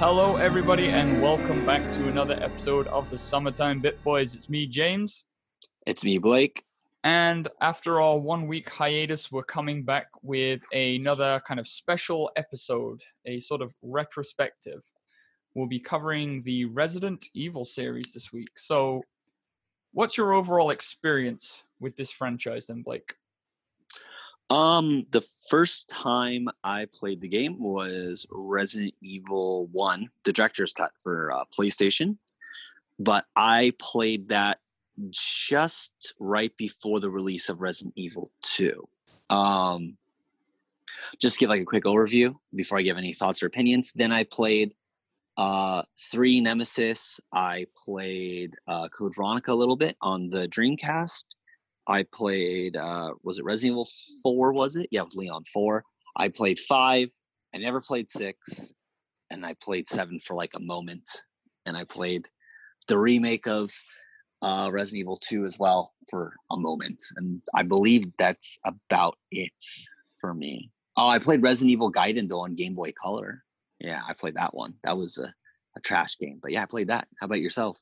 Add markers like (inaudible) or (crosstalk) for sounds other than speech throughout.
Hello, everybody, and welcome back to another episode of the Summertime Bit Boys. It's me, James. It's me, Blake. And after our one week hiatus, we're coming back with another kind of special episode, a sort of retrospective. We'll be covering the Resident Evil series this week. So, what's your overall experience with this franchise, then, Blake? Um, the first time I played the game was Resident Evil 1, the director's cut for uh, PlayStation. But I played that just right before the release of Resident Evil 2. Um, just give like a quick overview before I give any thoughts or opinions. Then I played uh, 3 Nemesis. I played uh, Code Veronica a little bit on the Dreamcast. I played uh was it Resident Evil 4 was it? Yeah, it was Leon 4. I played 5. I never played 6 and I played 7 for like a moment and I played the remake of uh Resident Evil 2 as well for a moment and I believe that's about it for me. Oh, I played Resident Evil Gaiden though on Game Boy Color. Yeah, I played that one. That was a, a trash game. But yeah, I played that. How about yourself?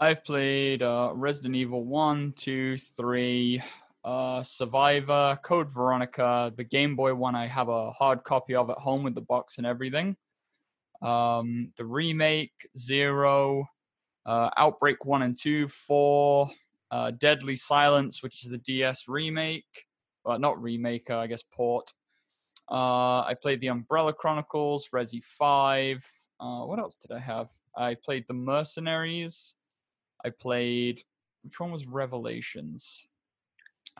I've played uh, Resident Evil 1, 2, 3, uh, Survivor, Code Veronica, the Game Boy one. I have a hard copy of at home with the box and everything. Um, the remake, Zero, uh, Outbreak 1 and 2, 4, uh, Deadly Silence, which is the DS remake. Well, not remake, uh, I guess port. Uh, I played the Umbrella Chronicles, Resi 5. Uh, what else did I have? I played the Mercenaries. I played which one was Revelations?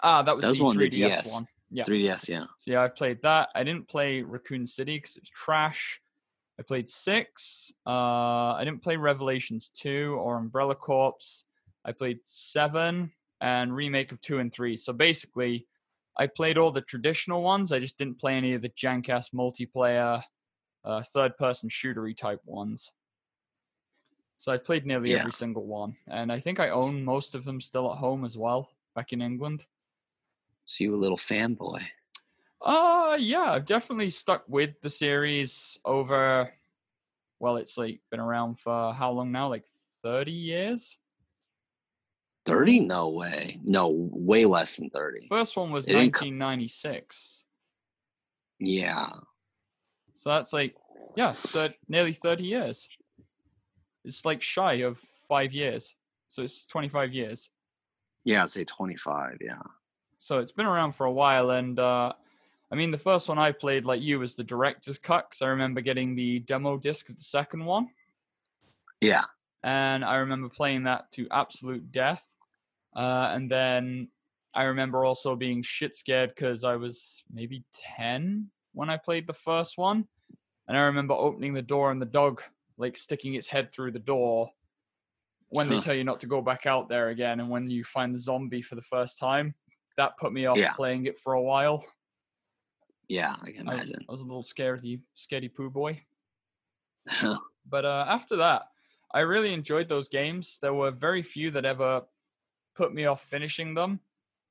Ah, that was, That was the one, 3DS the DS. one. Yeah. 3DS, yeah. So yeah, I played that. I didn't play Raccoon City because it was trash. I played six. Uh, I didn't play Revelations two or Umbrella Corps. I played seven and remake of two and three. So basically, I played all the traditional ones. I just didn't play any of the jankass multiplayer, uh, third-person shootery type ones. So I've played nearly Yeah. every single one, and I think I own most of them still at home as well, back in England. So you a little fanboy. Uh yeah, I've definitely stuck with the series over well, it's like been around for how long now? Like 30 years? 30? No way. No, way less than 30. First one was It 1996. Yeah. So that's like yeah, so nearly 30 years. It's like shy of 5 years. So it's 25 years. Yeah, I'd say 25. Yeah. So it's been around for a while and uh I mean the first one I played like you was the director's cut 'cause I remember getting the demo disc of the second one. Yeah. and I remember playing that to absolute death. Uh, and then I remember also being shit scared because I was maybe 10 when I played the first one. And I remember opening the door and the dog like sticking its head through the door when they tell you not to go back out there again. And when you find the zombie for the first time, that put me off Yeah. playing it for a while. Yeah, I can I, imagine. I was a little scaredy, scaredy poo boy. (laughs) But uh, after that, I really enjoyed those games. There were very few that ever put me off finishing them.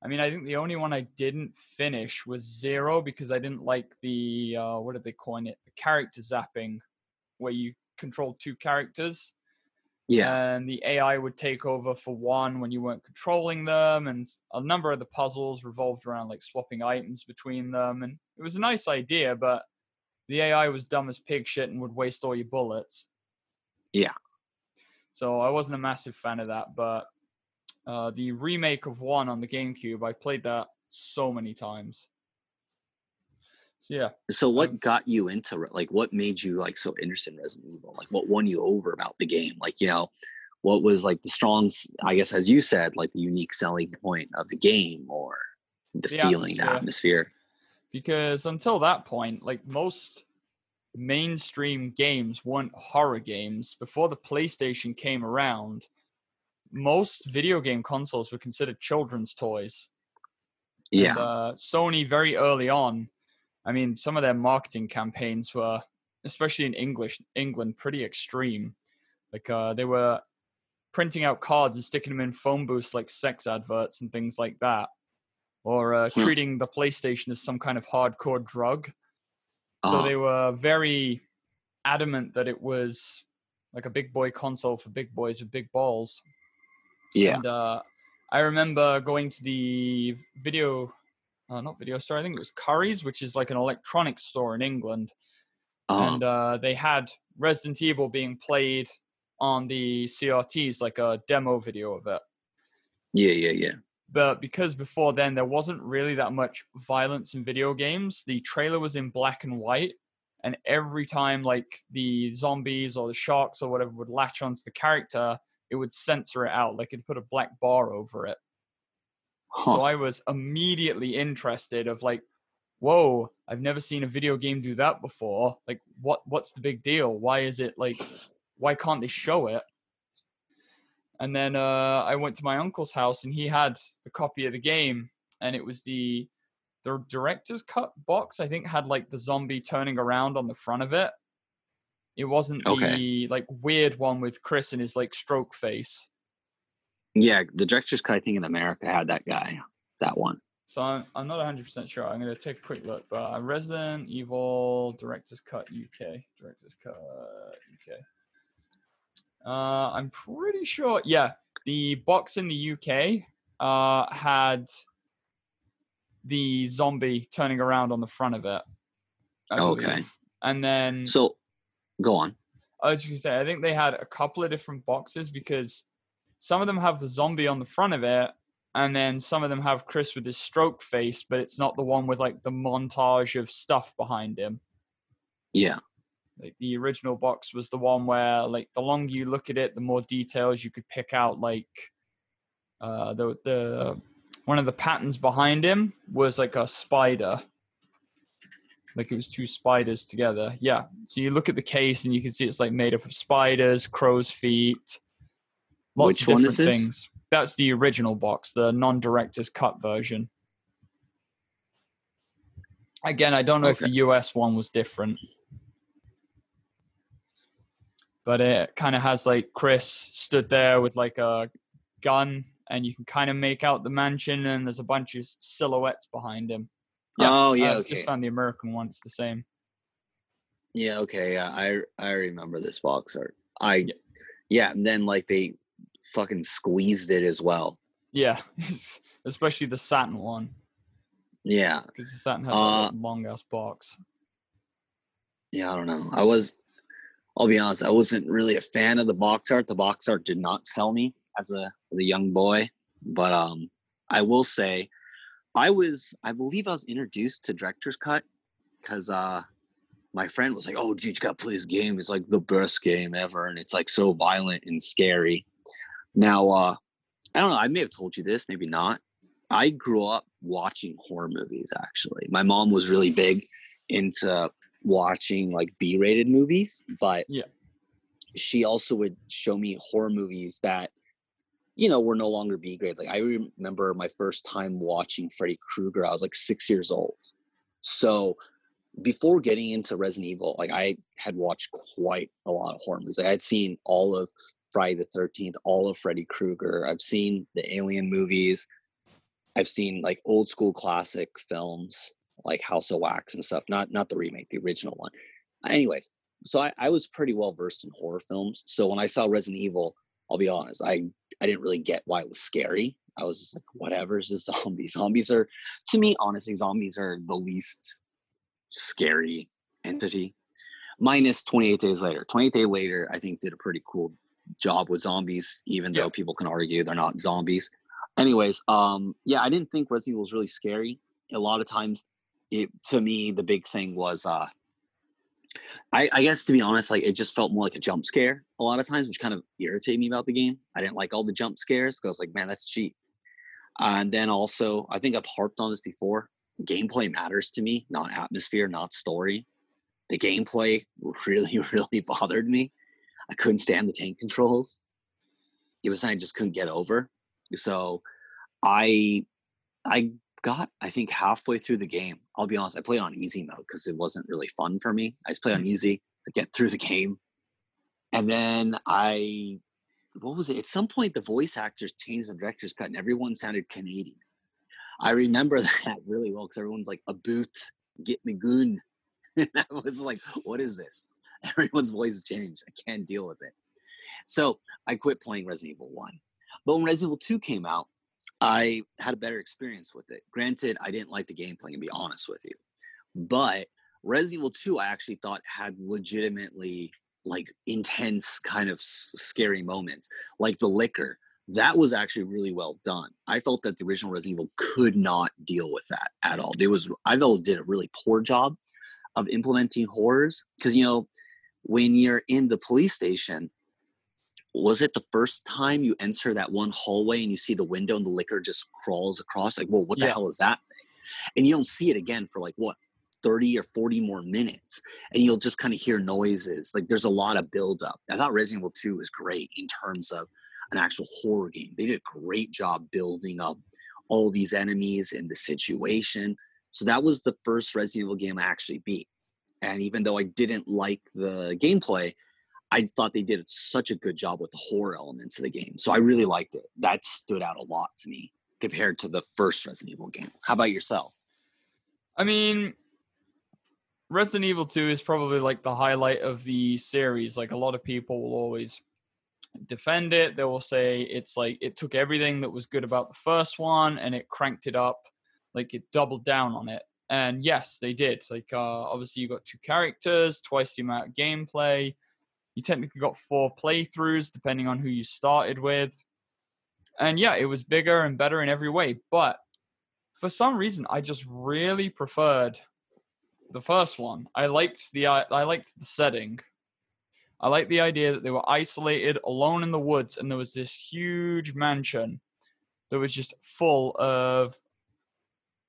I mean, I think the only one I didn't finish was Zero because I didn't like the uh, what did they coin it? The character zapping, where you control two characters yeah. and the AI would take over for one when you weren't controlling them, and a number of the puzzles revolved around like swapping items between them, and it was a nice idea, but the AI was dumb as pig shit and would waste all your bullets. Yeah. So I wasn't a massive fan of that, but uh, the remake of one on the GameCube, I played that so many times. Yeah, So what um, got you into like what made you like so interested in Resident Evil? Like what won you over about the game? Like, you know, what was like the strong I guess as you said, like the unique selling point of the game or the, The feeling, the atmosphere. atmosphere. because until that point, like most mainstream games weren't horror games. Before the PlayStation came around, most video game consoles were considered children's toys. And, Yeah. uh, Sony very early on, I mean, some of their marketing campaigns were, especially in English England, pretty extreme. Like uh, they were printing out cards and sticking them in phone booths like sex adverts and things like that, or uh, Hmm. treating the PlayStation as some kind of hardcore drug. So Uh-huh. they were very adamant that it was like a big boy console for big boys with big balls. Yeah. And uh, I remember going to the video, uh, not video store, I think it was Curry's, which is like an electronics store in England. Uh, And uh, they had Resident Evil being played on the CRTs, like a demo video of it. yeah, yeah, yeah. But because before then there wasn't really that much violence in video games, the trailer was in black and white. And every time like the zombies or the sharks or whatever would latch onto the character, it would censor it out. Like it'd put a black bar over it. Huh. So I was immediately interested of like, whoa, I've never seen a video game do that before. Like what what's the big deal? Why is it like why can't they show it? And then uh, I went to my uncle's house and he had the copy of the game and it was the the director's cut box, I think had like the zombie turning around on the front of it. It wasn't Okay. the like weird one with Chris and his like stroke face. Yeah, the director's cut, I think in America had that guy, that one. So I'm, I'm not 100% sure. I'm going to take a quick look. But uh, Resident Evil Director's Cut UK. Director's Cut UK. Uh, I'm pretty sure. Yeah, the box in the UK uh, had the zombie turning around on the front of it. I Okay. believe. And then So, go on. I was just gonna say, I think they had a couple of different boxes because some of them have the zombie on the front of it, and then some of them have Chris with his stroke face, but it's not the one with like the montage of stuff behind him. Yeah, Like the original box was the one where, like, the longer you look at it, the more details you could pick out. Like, uh, the the one of the patterns behind him was like a spider. Like it was two spiders together. Yeah. So you look at the case and you can see it's like made up of spiders, crow's feet, lots Which of one different is this? things. That's the original box, the non-director's cut version. Again, I don't know if the US one was different. But it kind of has like Chris stood there with like a gun and you can kind of make out the mansion and there's a bunch of silhouettes behind him. Oh, yeah, I okay. just found the American one. It's the same. Yeah, okay. Yeah, I I remember this box art. I Yeah. yeah, and then like they fucking squeezed it as well. Yeah, (laughs) especially the Saturn one Yeah. because the Saturn has Uh, a long ass box. Yeah, I don't know. I was I'll be honest, I wasn't really a fan of the box art. The box art did not sell me as a as a young boy. But um I will say I was I believe I was introduced to Director's Cut because uh my friend was like, Oh dude, you gotta play this game. It's like the best game ever, and it's like so violent and scary. Now uh I don't know, I may have told you this, maybe not. I grew up watching horror movies actually. My mom was really big into watching like B-rated movies, but Yeah. she also would show me horror movies that you know were no longer B grade. Like I remember my first time watching Freddy Krueger, I was like six years old. So before getting into Resident Evil, like I had watched quite a lot of horror movies. Like, I had seen all of Friday the Thirteenth, all of Freddy Krueger. I've seen the Alien movies. I've seen like old school classic films like House of Wax and stuff. Not not the remake, the original one. Anyways, so I, I was pretty well versed in horror films. So when I saw Resident Evil, I'll be honest, I I didn't really get why it was scary. I was just like, whatever, it's just zombies. Zombies are, to me, honestly, zombies are the least scary entity. Minus 28 Days Later. 28 Days Later, I think, did a pretty cool job with zombies, even Yeah. though people can argue they're not zombies. Anyways, um, yeah, I didn't think Resident Evil was really scary. A lot of times, it to me, the big thing was uh I, I guess to be honest, like it just felt more like a jump scare a lot of times, which kind of irritated me about the game. I didn't like all the jump scares because I was like, man, that's cheap. and then also, I think I've harped on this before. Gameplay matters to me, not atmosphere, not story. The gameplay (laughs) really, really bothered me. I couldn't stand the tank controls. It was something I just couldn't get over. So I I got I think halfway through the game. I'll be honest, I played on easy mode because it wasn't really fun for me. I just played on mm. easy to get through the game. And then I what was it? At some point the voice actors changed the director's cut and everyone sounded Canadian. I remember (laughs) that really well because everyone's like a boot, get me goon. (laughs) And I was like, what is this? (laughs) Everyone's voice changed. I can't deal with it. So I quit playing Resident Evil 1. But when Resident Evil 2 came out, I had a better experience with it. Granted, I didn't like the gameplay, to be honest with you. But Resident Evil 2, I actually thought had legitimately like intense, kind of scary moments, like the Licker. That was actually really well done. I felt that the original Resident Evil could not deal with that at all. It was I felt it did a really poor job of implementing horrors because you know when you're in the police station was it the first time you enter that one hallway and you see the window and the Licker just crawls across? Like well what the yeah. hell is that thing? And you don't see it again for like what 30 or 40 more minutes and you'll just kind of hear noises. Like there's a lot of build up i thought resident evil 2 was great in terms of an actual horror game. They did a great job building up all these enemies and the situation. So that was the first resident evil game i actually beat and even though i didn't like the gameplay i thought they did such a good job with the horror elements of the game so i really liked it that stood out a lot to me compared to the first resident evil game how about yourself I mean, Resident Evil 2 is probably like the highlight of the series. Like a lot of people will always defend it. They will say it's like it took everything that was good about the first one and it cranked it up, like it doubled down on it. And yes, they did. Like uh, obviously you got two characters, twice the amount of gameplay. You technically got four playthroughs depending on who you started with. And yeah, it was bigger and better in every way. But for some reason, I just really preferred the first one. I liked the I liked the setting. I liked the idea that they were isolated, alone in the woods, and there was this huge mansion that was just full of.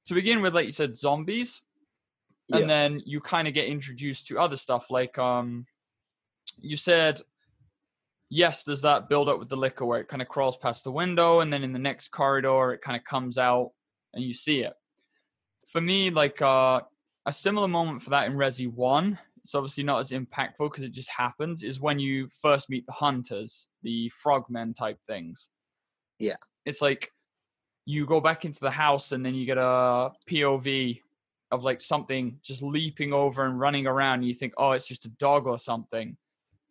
To begin with, like you said, zombies, and yeah. then you kind of get introduced to other stuff. Like um, you said, yes, there's that build up with the Licker where it kind of crawls past the window, and then in the next corridor, it kind of comes out and you see it. For me, like uh, a similar moment for that in Resi 1, it's obviously not as impactful because it just happens, is when you first meet the hunters, the frogmen type things. Yeah. It's like you go back into the house and then you get a POV of like something just leaping over and running around. And you think, oh, it's just a dog or something.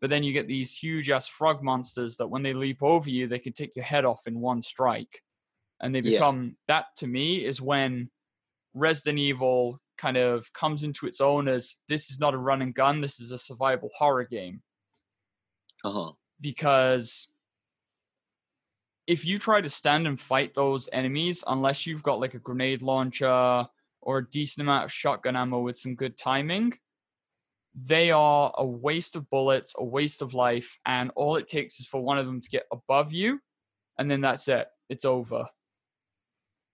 But then you get these huge ass frog monsters that when they leap over you, they can take your head off in one strike. And they become yeah. that to me is when Resident Evil kind of comes into its own as this is not a run and gun, this is a survival horror game. Uh-huh. Because if you try to stand and fight those enemies, unless you've got like a grenade launcher or a decent amount of shotgun ammo with some good timing, they are a waste of bullets, a waste of life, and all it takes is for one of them to get above you, and then that's it. It's over.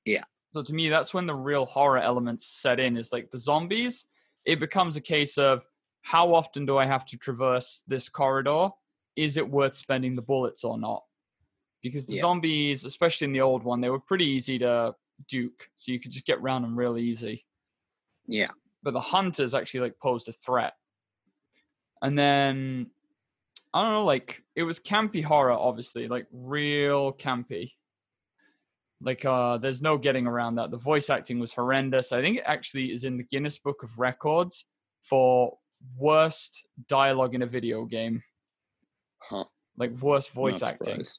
Yeah. So to me, that's when the real horror elements set in. Is like the zombies. It becomes a case of how often do I have to traverse this corridor? Is it worth spending the bullets or not? Because the yeah. zombies, especially in the old one, they were pretty easy to duke, so you could just get around them real easy. Yeah. But the hunters actually like posed a threat. And then I don't know, like it was campy horror, obviously, like real campy. Like, uh, there's no getting around that. The voice acting was horrendous. I think it actually is in the Guinness Book of Records for worst dialogue in a video game. Huh. Like worst voice Not acting. Surprised.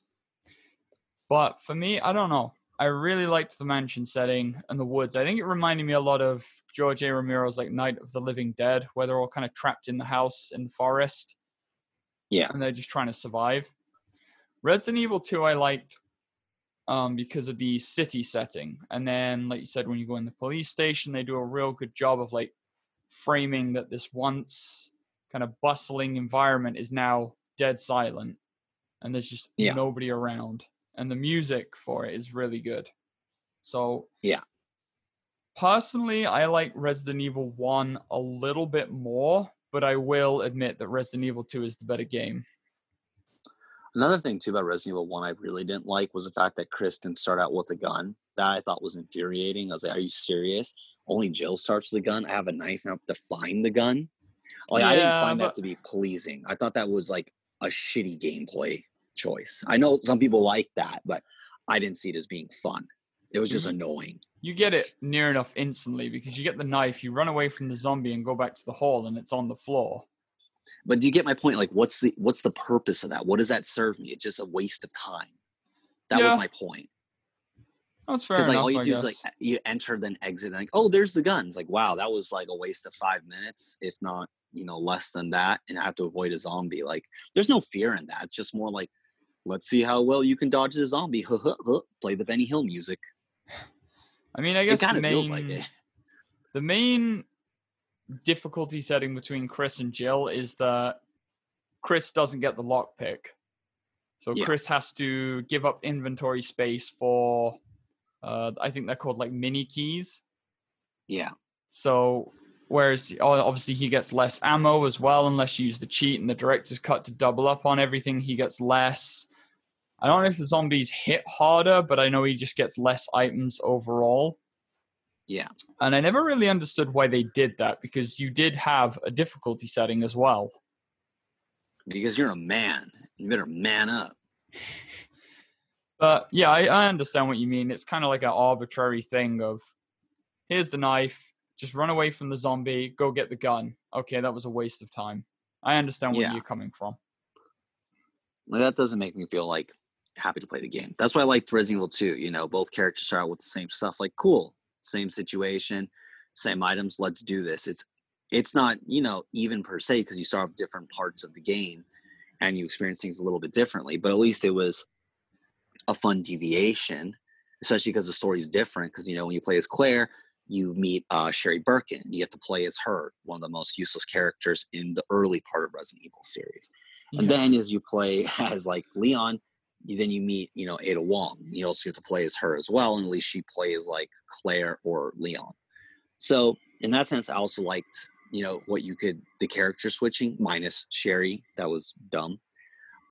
But for me, I don't know. I really liked the mansion setting and the woods. I think it reminded me a lot of George A. Romero's like Night of the Living Dead, where they're all kind of trapped in the house in the forest. Yeah. And they're just trying to survive. Resident Evil 2 I liked um, because of the city setting. And then, like you said, when you go in the police station, they do a real good job of like framing that this once kind of bustling environment is now dead silent and there's just yeah. nobody around. And the music for it is really good. So, yeah. Personally, I like Resident Evil 1 a little bit more, but I will admit that Resident Evil 2 is the better game. Another thing too about Resident Evil One I really didn't like was the fact that Chris didn't start out with a gun. That I thought was infuriating. I was like, "Are you serious? Only Jill starts with a gun. I have a knife and I have to find the gun." Like yeah, I didn't find but... that to be pleasing. I thought that was like a shitty gameplay choice. I know some people like that, but I didn't see it as being fun. It was just mm-hmm. annoying. You get it near enough instantly because you get the knife, you run away from the zombie and go back to the hall, and it's on the floor. But do you get my point? Like, what's the what's the purpose of that? What does that serve me? It's just a waste of time. That Yeah. was my point. That's fair Because like enough. all you I do is like you enter then exit and like oh there's the guns like wow that was like a waste of five minutes if not you know less than that and I have to avoid a zombie like there's no fear in that it's just more like let's see how well you can dodge the zombie play the Benny Hill music I mean, I it guess the kind of main feels like it the main difficulty setting between Chris and Jill is that Chris doesn't get the lockpick. So Yeah. Chris has to give up inventory space for uh I think they're called like mini keys. yeah So whereas obviously he gets less ammo as well unless you use the cheat and the director's cut to double up on everything, he gets less. I don't know if the zombies hit harder, but I know he just gets less items overall. yeah And I never really understood why they did that because you did have a difficulty setting as well. because you're a man you better man up (laughs) But yeah, I, I understand what you mean. It's kind of like an arbitrary thing of here's the knife, just run away from the zombie, go get the gun. Okay, that was a waste of time. I understand where Yeah. you're coming from. Like, that doesn't make me feel like happy to play the game. That's why I liked Resident Evil 2. You know, both characters start out with the same stuff. Like, cool, same situation, same items. Let's do this. It's it's not you know even per se because you start off different parts of the game and you experience things a little bit differently. But at least it was a fun deviation, especially because the story is different. Because you know when you play as Claire. You meet uh, Sherry Birkin. And you get to play as her, one of the most useless characters in the early part of Resident Evil series. And then as you play (laughs) as like Leon, then you meet, you know, Ada Wong. You also get to play as her as well. And at least she plays like Claire or Leon. So in that sense, I also liked, you know, what you could the character switching minus Sherry. That was dumb.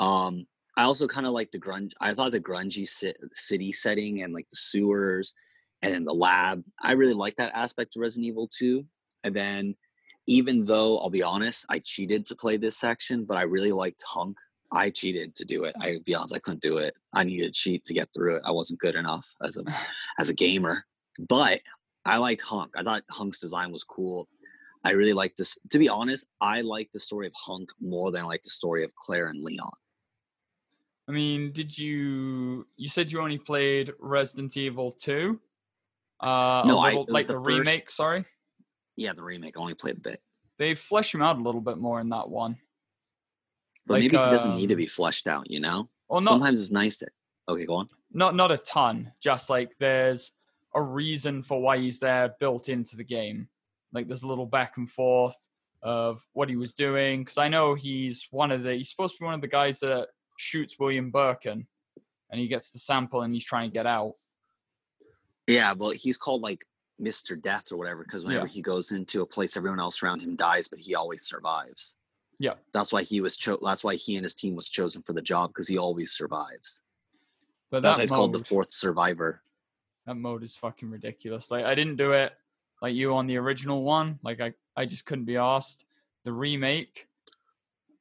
Um, I also kind of like the grunge. I thought the grungy ci- city setting and like the sewers and then the lab. I really like that aspect of Resident Evil 2. And then even though I'll be honest, I cheated to play this section, but I really liked Hunk. I cheated to do it. I'll be honest, I couldn't do it. I needed to cheat to get through it. I wasn't good enough as a (laughs) as a gamer. But I liked Hunk. I thought Hunk's design was cool. I really liked this. To be honest, I like the story of Hunk more than I like the story of Claire and Leon. I mean, did you you said you only played Resident Evil 2? Uh No, I- little, it was like the the, first- remake, sorry. Yeah, the remake I only played a bit. They flesh him out a little bit more in that one. But Like, maybe he doesn't need to um, be fleshed out, you know? Well, not Sometimes it's nice to Okay, go on. not not a ton just like there's a reason for why he's there built into the game like there's a little back and forth of what he was doing because i know he's one of the he's supposed to be one of the guys that shoots william birkin and he gets the sample and he's trying to get out Yeah, well, he's called like Mr. Death or whatever because whenever Yeah. he goes into a place, everyone else around him dies, but he always survives. Yeah. That's why he was cho- That's why he and his team was chosen for the job because he always survives. but That's that why he's called the fourth survivor. that mode is fucking ridiculous like i didn't do it like you on the original one like i i just couldn't be asked the remake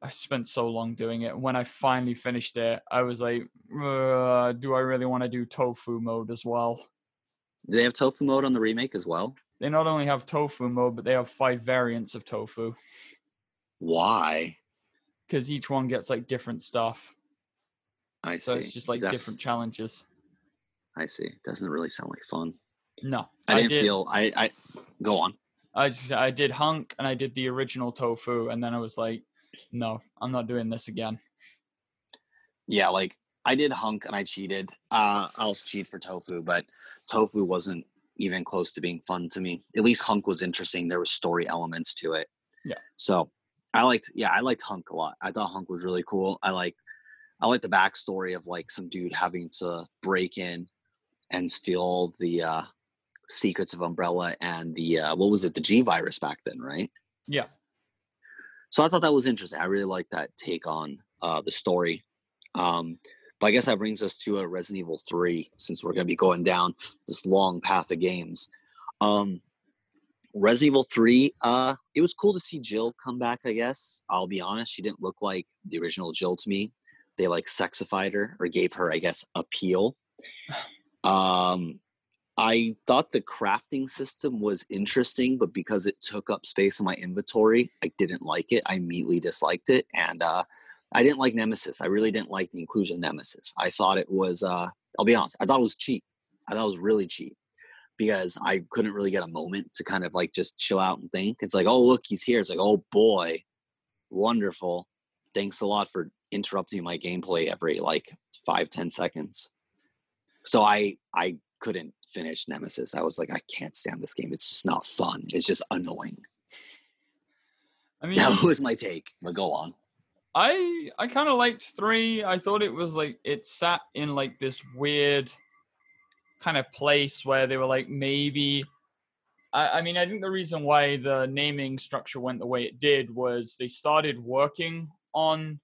I spent so long doing it. When I finally finished it, I was like, uh, "Do I really want to do tofu mode as well?" Do they have tofu mode on the remake as well? They not only have tofu mode, but they have five variants of tofu Why? because each one gets like different stuff. I see. So see. it's just like different challenges. I see. Doesn't really sound like fun. No, I didn't did, feel. I. I go on. I just, I did hunk and I did the original tofu, and then I was like, "No, I'm not doing this again." Yeah, like I did hunk and I cheated. Uh, I also cheat for tofu, but tofu wasn't even close to being fun to me. At least hunk was interesting. There was story elements to it. Yeah. So I liked. Yeah, I liked hunk a lot. I thought hunk was really cool. I like. I like the backstory of like some dude having to break in and steal the uh, secrets of Umbrella and the uh, what was it, the G virus back then, right? Yeah. So I thought that was interesting. I really like that take on uh, the story. Um, but I guess that brings us to a Resident Evil 3, since we're going to be going down this long path of games. Um, Resident Evil 3, uh, it was cool to see Jill come back, I guess. I'll be honest, she didn't look like the original Jill to me. They like sexified her or gave her, I guess, appeal. Um, I thought the crafting system was interesting, but because it took up space in my inventory, I didn't like it. I immediately disliked it, and uh, I didn't like Nemesis. I really didn't like the inclusion of Nemesis. I thought it was. Uh, I'll be honest. I thought it was cheap. I thought it was really cheap because I couldn't really get a moment to kind of like just chill out and think. It's like, oh look, he's here. It's like, oh boy, wonderful. Thanks a lot for interrupting my gameplay every like five ten seconds. So I I couldn't finish Nemesis. I was like, I can't stand this game. It's just not fun. It's just annoying. I (laughs) mean, that was my take. But go on. I I kind of liked three. I thought it was like it sat in like this weird kind of place where they were like maybe. I, I mean, I think the reason why the naming structure went the way it did was they started working on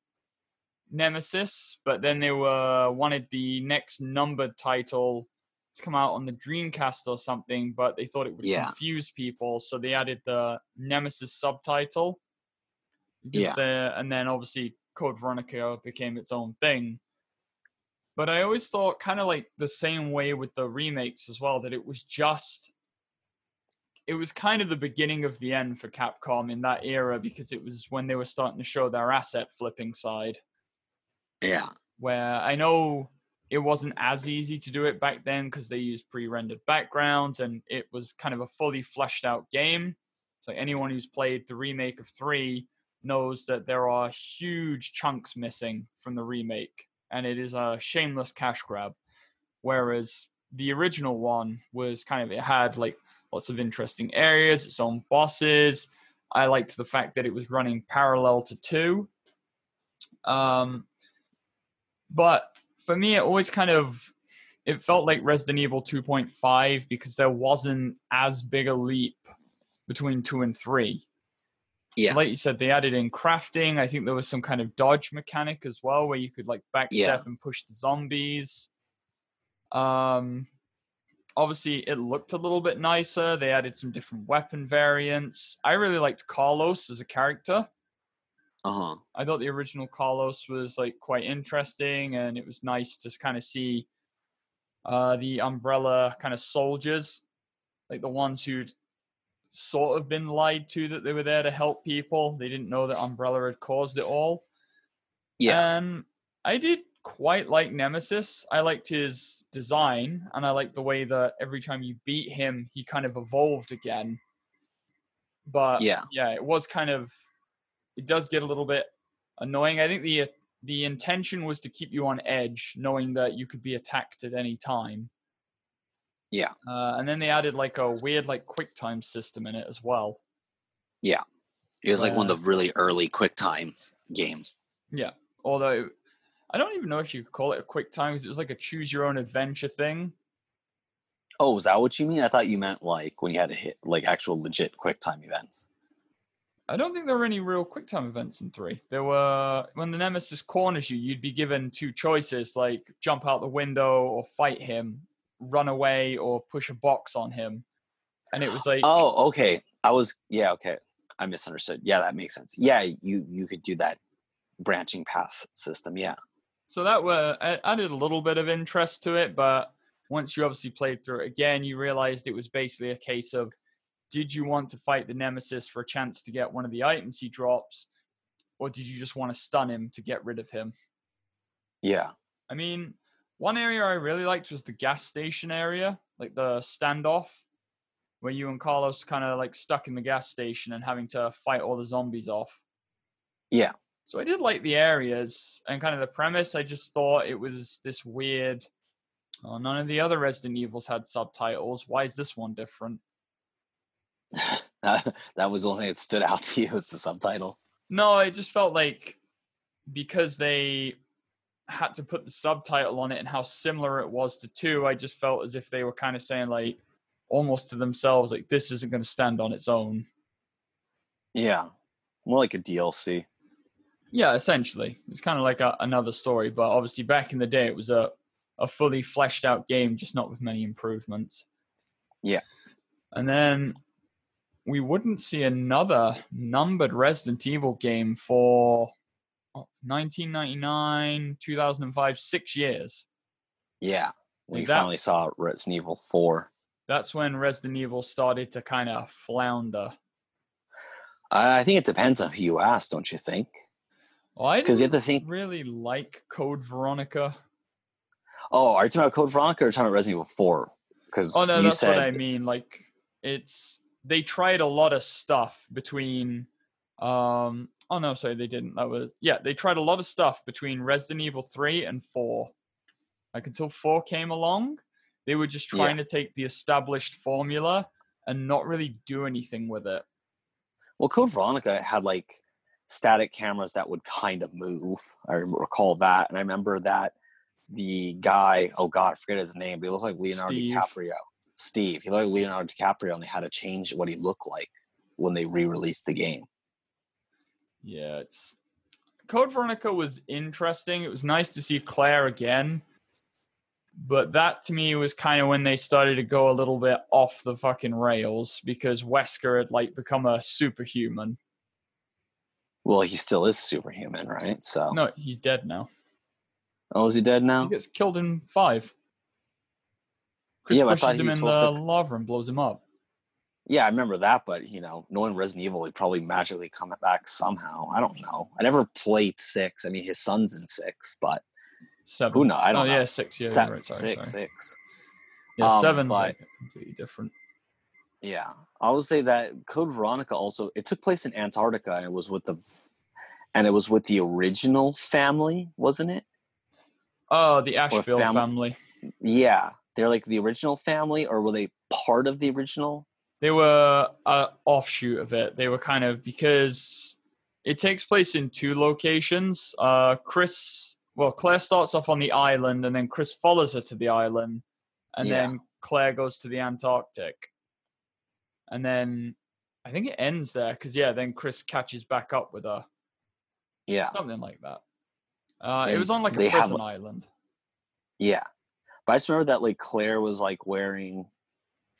Nemesis, but then they were wanted the next numbered title to come out on the Dreamcast or something, but they thought it would yeah. confuse people, so they added the Nemesis subtitle. yeah. There, and then obviously Code Veronica became its own thing. But I always thought kind of like the same way with the remakes as well, that it was just it was kind of the beginning of the end for Capcom in that era because it was when they were starting to show their asset flipping side. Yeah. Where I know it wasn't as easy to do it back then because they used pre-rendered backgrounds and it was kind of a fully fleshed out game. So anyone who's played the remake of three knows that there are huge chunks missing from the remake, and it is a shameless cash grab. Whereas the original one was kind of it had like lots of interesting areas, its own bosses. I liked the fact that it was running parallel to two. Um, but for me, it always kind of it felt like Resident Evil 2.5 because there wasn't as big a leap between two and three. Yeah. Like you said, they added in crafting. I think there was some kind of dodge mechanic as well where you could like backstep yeah. and push the zombies. Um obviously it looked a little bit nicer. They added some different weapon variants. I really liked Carlos as a character. Uh-huh. I thought the original Carlos was like quite interesting, and it was nice to kind of see uh, the Umbrella kind of soldiers, like the ones who'd sort of been lied to that they were there to help people. They didn't know that Umbrella had caused it all. Yeah. And I did quite like Nemesis. I liked his design, and I liked the way that every time you beat him, he kind of evolved again. But yeah, yeah, it was kind of it does get a little bit annoying. I think the the intention was to keep you on edge, knowing that you could be attacked at any time. Yeah. Uh, and then they added like a weird like quick time system in it as well. Yeah. It was like one of the really early quick time games. Yeah. Although I don't even know if you could call it a quick time because it was like a choose your own adventure thing. Oh, is that what you mean? I thought you meant like when you had to hit like actual legit quick time events. I don't think there were any real quick time events in three. There were when the nemesis corners you, you'd be given two choices, like jump out the window or fight him, run away or push a box on him. And it was like Oh, okay. I was yeah, okay. I misunderstood. Yeah, that makes sense. Yeah, you you could do that branching path system, yeah. So that were added a little bit of interest to it, but once you obviously played through it again, you realized it was basically a case of did you want to fight the nemesis for a chance to get one of the items he drops or did you just want to stun him to get rid of him yeah i mean one area i really liked was the gas station area like the standoff where you and carlos kind of like stuck in the gas station and having to fight all the zombies off. Yeah. So i did like the areas and kind of the premise i just thought it was this weird oh, none of the other resident evils had subtitles. Why is this one different? (laughs) That, was the only thing that stood out to you was the subtitle. No, it just felt like because they had to put the subtitle on it and how similar it was to two, I just felt as if they were kind of saying like almost to themselves, like this isn't going to stand on its own. Yeah, more like a DLC. Yeah, essentially, it's kind of like a, another story, but obviously back in the day, it was a a fully fleshed out game, just not with many improvements. Yeah, and then we wouldn't see another numbered Resident Evil game for 1999, 2005, six years. Yeah, we finally saw Resident Evil 4. That's when Resident Evil started to kind of flounder. I think it depends on who you ask, don't you think? Well, I Because you didn't have to think. really like Code Veronica. Oh, are you talking about Code Veronica or are you talking about Resident Evil Four? Because Oh no, that's said what I mean. Like it's they tried a lot of stuff between um oh no, sorry, they didn't. That was yeah, they tried a lot of stuff between Resident Evil 3 and 4. Like until 4 came along, they were just Yeah. trying to take the established formula and not really do anything with it. Well, Code Veronica had like static cameras that would kind of move. I recall that, and I remember that the guy, oh god, I forget his name, but he looked like Leonardo Steve. DiCaprio. Steve, he looked like Leonardo DiCaprio, and they had to change what he looked like when they re-released the game. Yeah, it's Code Veronica was interesting. It was nice to see Claire again. But that to me was kind of when they started to go a little bit off the fucking rails because Wesker had like become a superhuman. Well, he still is superhuman, right? So, No, he's dead now. oh, is he dead now? He gets killed in five. Chris Yeah, pushes him in the to- lava and blows him up. Yeah, I remember that, but you know, knowing Resident Evil, he'd probably magically come back somehow. I don't know. I never played six. I mean, his son's in six, but Seven. who knows? I don't oh, know. yeah, six. Yeah, you're right. Sorry, six, sorry. six. Yeah, Um, seven's like completely different. Yeah, I would say that Code Veronica also it took place in Antarctica and it was with the and it was with the original family, wasn't it? Oh, the Ashford fam- family. Yeah, they're like the original family, or were they part of the original? They were a offshoot of it. They were kind of because it takes place in two locations. Uh, Chris, well, Claire starts off on the island, and then Chris follows her to the island, and Yeah. then Claire goes to the Antarctic, and then I think it ends there because yeah, then Chris catches back up with her, Yeah, something like that. Uh, it was on like a they have- prison island. yeah. But I just remember that like Claire was like wearing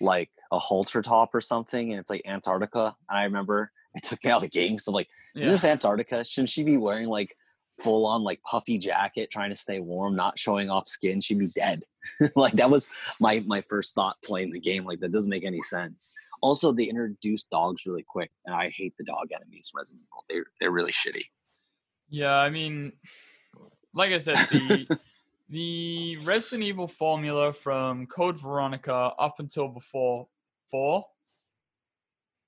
like a halter top or something, and it's like Antarctica. And I remember (laughs) it took me out of the game. So I'm like, Yeah. Isn't this Antarctica? Shouldn't she be wearing like full on like puffy jacket, trying to stay warm, not showing off skin? She'd be dead. (laughs) like that was my my first thought playing the game. Like that doesn't make any sense. Also, they introduced dogs really quick, and I hate the dog enemies. Resident Evil, they're they're really shitty. Yeah, I mean, like I said, the (laughs) the Resident Evil formula from Code Veronica up until before four,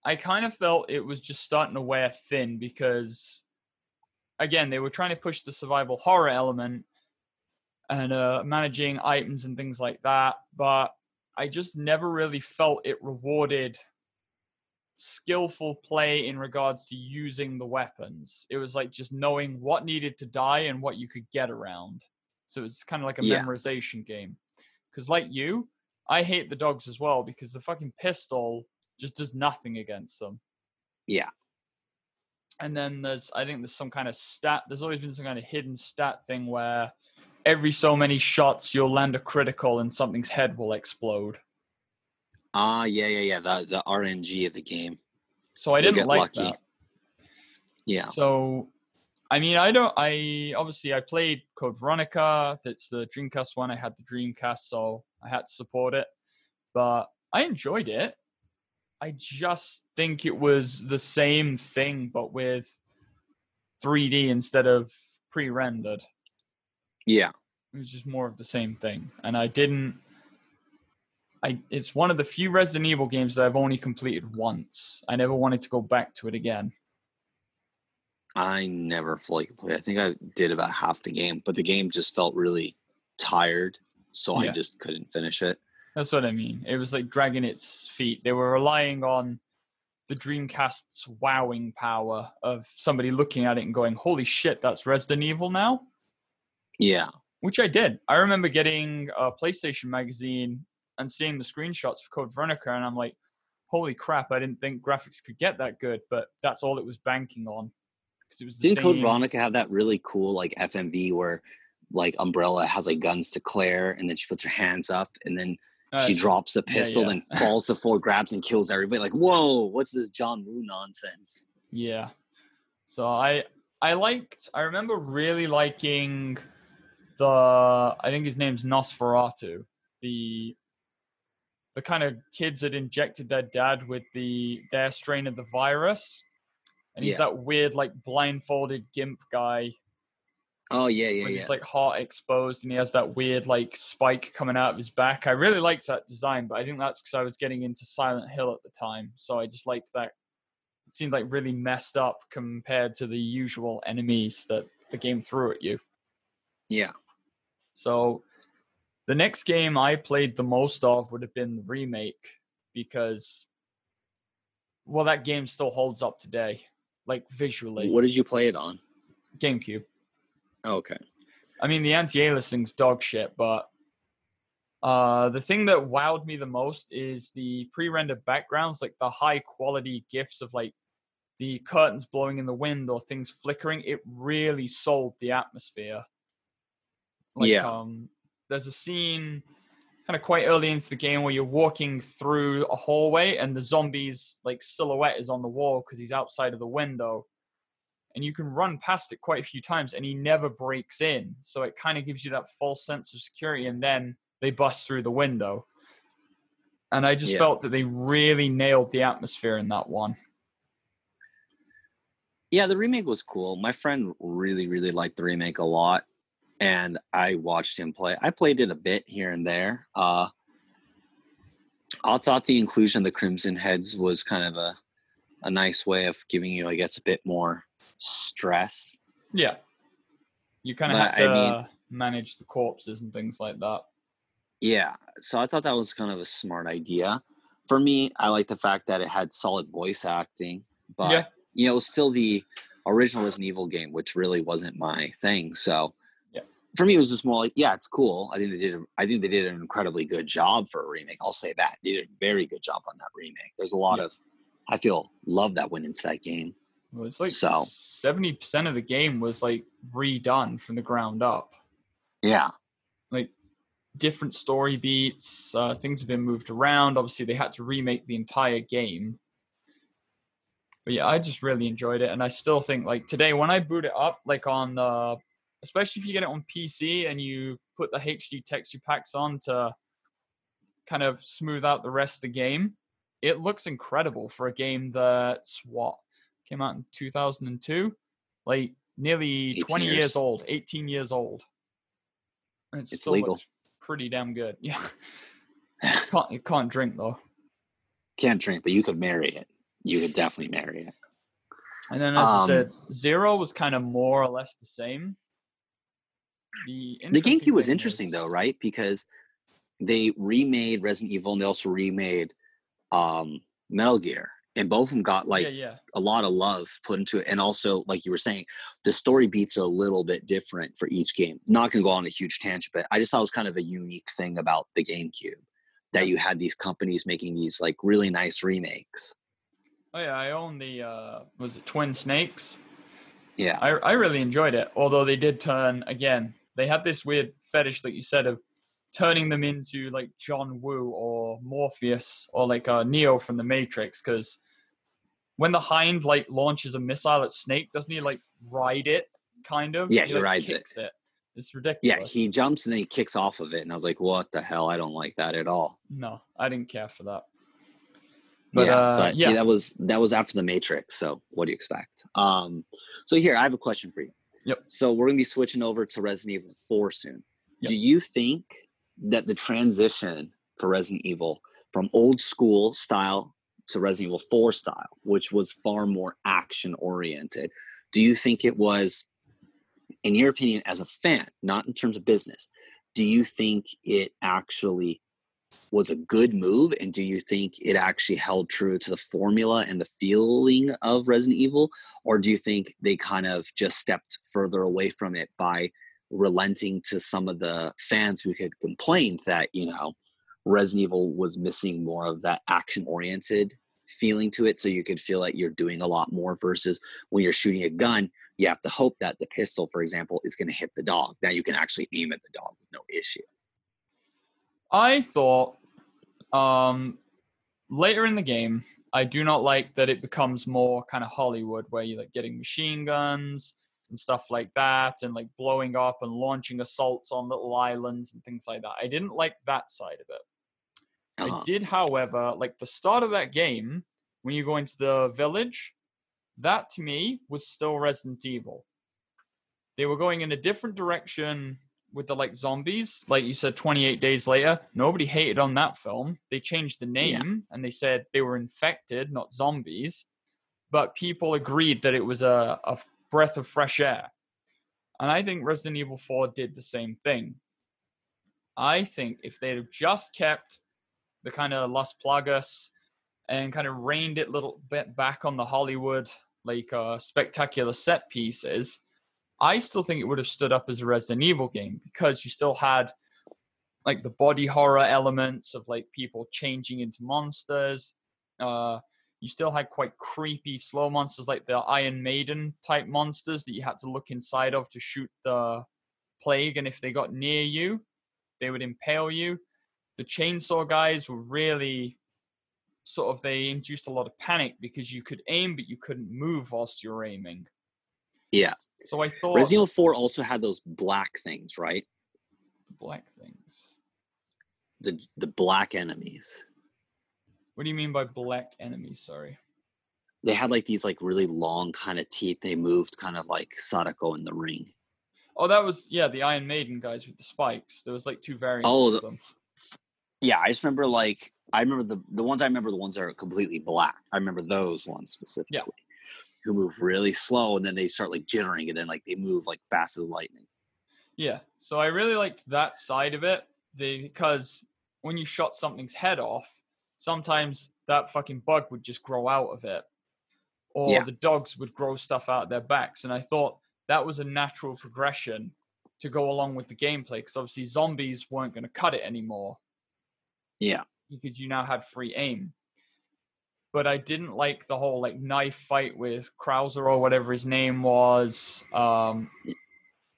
I kind of felt it was just starting to wear thin because, again, they were trying to push the survival horror element and uh, managing items and things like that, but I just never really felt it rewarded skillful play in regards to using the weapons. It was like just knowing what needed to die and what you could get around. So it's kind of like a Yeah. memorization game. Because like you, I hate the dogs as well because the fucking pistol just does nothing against them. Yeah. And then there's, I think there's some kind of stat. There's always been some kind of hidden stat thing where every so many shots you'll land a critical and something's head will explode. Ah, yeah, yeah, yeah. The the RNG of the game. So I didn't like lucky. that. Yeah, So, I mean, I don't. I obviously I played Code Veronica. That's the Dreamcast one. I had the Dreamcast, so I had to support it. But I enjoyed it. I just think it was the same thing, but with 3D instead of pre-rendered. yeah. It was just more of the same thing, and I didn't. I it's one of the few Resident Evil games that I've only completed once. I never wanted to go back to it again. I never fully completed. I think I did about half the game, but the game just felt really tired, so I just couldn't finish it. That's what I mean. It was like dragging its feet. They were relying on the Dreamcast's wowing power of somebody looking at it and going, "Holy shit, that's Resident Evil now." Yeah, Which I did. I remember getting a PlayStation magazine and seeing the screenshots for Code Veronica, and I'm like, "Holy crap! I didn't think graphics could get that good." But that's all it was banking on because it was the Didn't Code Veronica have that really cool like FMV where like Umbrella has like guns to Claire and then she puts her hands up and then uh, she drops the yeah, pistol yeah. and (laughs) falls to floor, grabs and kills everybody. Like, whoa, what's this John Woo nonsense? Yeah. So I I liked I remember really liking the I think his name's Nosferatu, the the kind of kids that injected their dad with the their strain of the virus, and he's Yeah. that weird like blindfolded gimp guy Oh yeah, yeah, yeah. his like heart exposed, and he has that weird like spike coming out of his back. I really liked that design, but I think that's because I was getting into Silent Hill at the time, so I just liked that. It seemed like really messed up compared to the usual enemies that the game threw at you. yeah. So the next game I played the most of would have been the remake because well that game still holds up today like visually What did you play it on? GameCube. Okay. I mean the anti-aliasing's dog shit but uh the thing that wowed me the most is the pre-rendered backgrounds like the high quality gifs of like the curtains blowing in the wind or things flickering it really sold the atmosphere like Yeah. um there's a scene kind of quite early into the game where you're walking through a hallway and the zombie's like silhouette is on the wall because he's outside of the window. And you can run past it quite a few times and he never breaks in. So it kind of gives you that false sense of security and then they bust through the window. And i just Yeah. felt that they really nailed the atmosphere in that one. Yeah, the remake was cool. My friend really, really liked the remake a lot, and I watched him play. I played it a bit here and there. Uh, I thought the inclusion of the Crimson Heads was kind of a a nice way of giving you, I guess, a bit more stress. yeah you kind of have I to mean- manage the corpses and things like that Yeah, so I thought that was kind of a smart idea. For me, I like the fact that it had solid voice acting, but yeah you know, still the original Resident Evil game, which really wasn't my thing. So. For me, it was just more like, yeah, it's cool. I think they did. a- I think they did an incredibly good job for a remake. I'll say that they did a very good job on that remake. There's a lot Yeah. of, I feel, love that went into that game. It was like So- seventy percent of the game was like redone from the ground up. Yeah, Like different story beats, uh, things have been moved around. Obviously, they had to remake the entire game. But yeah, I just really enjoyed it, and I still think like today when I boot it up, like on uh, especially if you get it on PC and you put the HD texture packs on to kind of smooth out the rest of the game, it looks incredible for a game that's what came out in 2002, like nearly 20 years. years. old, 18 years old. And it It's legal. pretty damn good. (laughs) Yeah, (laughs) can't, it can't drink though. can't drink, but you could marry it. You could definitely marry it. And then, as I Um, said, Zero was kind of more or less the same. The The GameCube was interesting is- though, right? Because they remade Resident Evil and they also remade um, Metal Gear, and both of them got like yeah, yeah, a lot of love put into it. And also, like you were saying, the story beats are a little bit different for each game. Not going to go on a huge tangent, but I just thought it was kind of a unique thing about the GameCube that you had these companies making these like really nice remakes. oh yeah. I own the uh, was it Twin Snakes? Yeah. I I really enjoyed it. Although they did turn again, they had this weird fetish, that you said, of turning them into like John Woo or Morpheus or like uh, Neo from the Matrix. Because when the Hind like launches a missile at Snake, doesn't he like ride it? Kind of. Yeah, he like, rides it. it. It's ridiculous. Yeah, he jumps and then he kicks off of it. And I was like, what the hell? I don't like that at all. No, I didn't care for that. But, yeah, uh, but yeah. that was that was after the Matrix. So what do you expect? Um, so here I have a question for you. Yep. So we're gonna be switching over to Resident Evil Four soon. Yep. Do you think that the transition for Resident Evil from old school style to Resident Evil Four style, which was far more action oriented, do you think it was, in your opinion, as a fan, not in terms of business, do you think it actually was a good move and do you think it actually held true to the formula and the feeling of resident evil? Or do you think they kind of just stepped further away from it by relenting to some of the fans who had complained that you know resident evil was missing more of that action oriented feeling to it so you could feel like you're doing a lot more versus when you're shooting a gun you have to hope that the pistol for example is going to hit the dog. Now you can actually aim at the dog with no issue I thought um, later in the game, I do not like that it becomes more kind of Hollywood, where you're like getting machine guns and stuff like that, and like blowing up and launching assaults on little islands and things like that. I didn't like that side of it. Uh-huh. I did, however, like the start of that game when you go into the village. That to me was still Resident Evil. They were going in a different direction with the like zombies, like you said, 28 days later. Nobody hated on that film. They changed the Yeah. name and they said they were infected, not zombies. But people agreed that it was a, a breath of fresh air. And I think Resident Evil 4 did the same thing. I think if they'd have just kept the kind of Las Plagas and kind of reined it a little bit back on the Hollywood, like uh, spectacular set pieces, I still think it would have stood up as a Resident Evil game because you still had like the body horror elements of like people changing into monsters. Uh, you still had quite creepy slow monsters like the Iron Maiden type monsters that you had to look inside of to shoot the plague, and if they got near you, they would impale you. The chainsaw guys were really sort of they induced a lot of panic because you could aim but you couldn't move whilst you're aiming. Yeah. So I thought Resident Evil 4 also had those black things, right? black things. The the black enemies. What do you mean by black enemies? Sorry. They had like these like really long kind of teeth. They moved kind of like Sadako in the ring. Oh, that was yeah, the Iron Maiden guys with the spikes. There was like two variants Oh, of the- them. Yeah, I just remember like I remember the the ones I remember the ones that are completely black. I remember those ones specifically. Who move really slow and then they start like jittering and then like they move like fast as lightning. Yeah. So I really liked that side of it. The because when you shot something's head off, sometimes that fucking bug would just grow out of it. Or Yeah. the dogs would grow stuff out of their backs. And I thought that was a natural progression to go along with the gameplay. Because obviously zombies weren't going to cut it anymore. Yeah. because you now had free aim. But I didn't like the whole like knife fight with Krauser or whatever his name was. Um,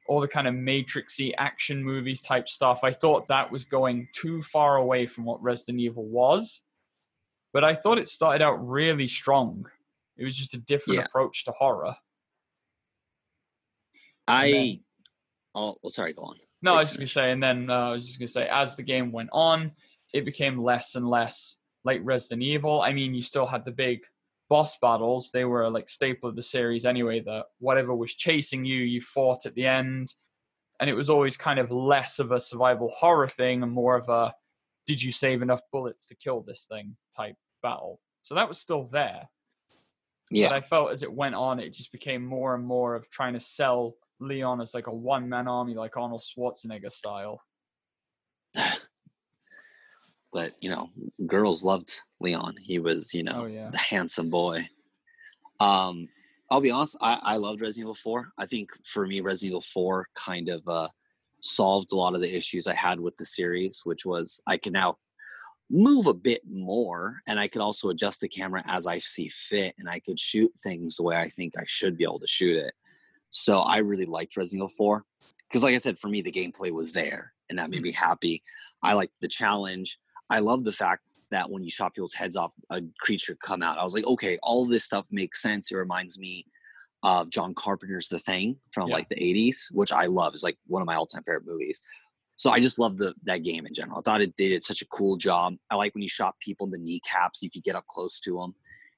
all the kind of matrixy action movies type stuff. I thought that was going too far away from what Resident Evil was. But I thought it started out really strong. It was just a different Yeah. approach to horror. I then- oh well, sorry, go on. No, I was just gonna say, and then uh, I was just gonna say, as the game went on, it became less and less like Resident Evil. I mean, you still had the big boss battles; they were like staple of the series anyway. That whatever was chasing you, you fought at the end, and it was always kind of less of a survival horror thing and more of a "Did you save enough bullets to kill this thing?" type battle. So that was still there. Yeah. But I felt as it went on, it just became more and more of trying to sell Leon as like a one man army, like Arnold Schwarzenegger style. (laughs) but you know, girls loved Leon. He was, you know, Oh yeah. the handsome boy. Um, I'll be honest, I, I loved Resident Evil 4. I think for me, Resident Evil 4 kind of uh, solved a lot of the issues I had with the series, which was I can now move a bit more and I could also adjust the camera as I see fit and I could shoot things the way I think I should be able to shoot it. So I really liked Resident Evil 4 because, like I said, for me, the gameplay was there and that made me happy. I liked the challenge. I love the fact that when you shot people's heads off, a creature come out. I was like, okay, all this stuff makes sense. It reminds me of John Carpenter's The Thing from Yeah. like the 80s, which I love. It's like one of my all-time favorite movies. So I just love the that game in general. I thought it did such a cool job. I like when you shot people in the kneecaps, you could get up close to them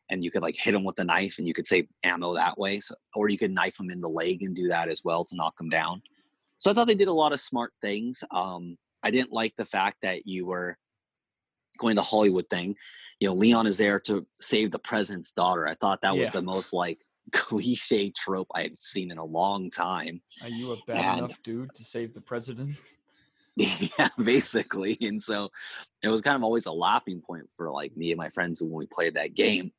and you could like hit them with a knife and you could save ammo that way. So or you could knife them in the leg and do that as well to knock them down. So I thought they did a lot of smart things. Um, I didn't like the fact that you were going the Hollywood thing. You know, Leon is there to save the president's daughter. I thought that was the most like (laughs) cliche trope I had seen in a long time. Are you a bad And- enough dude to save the president? (laughs) yeah, basically. And so it was kind of always a laughing point for like me and my friends when we played that game.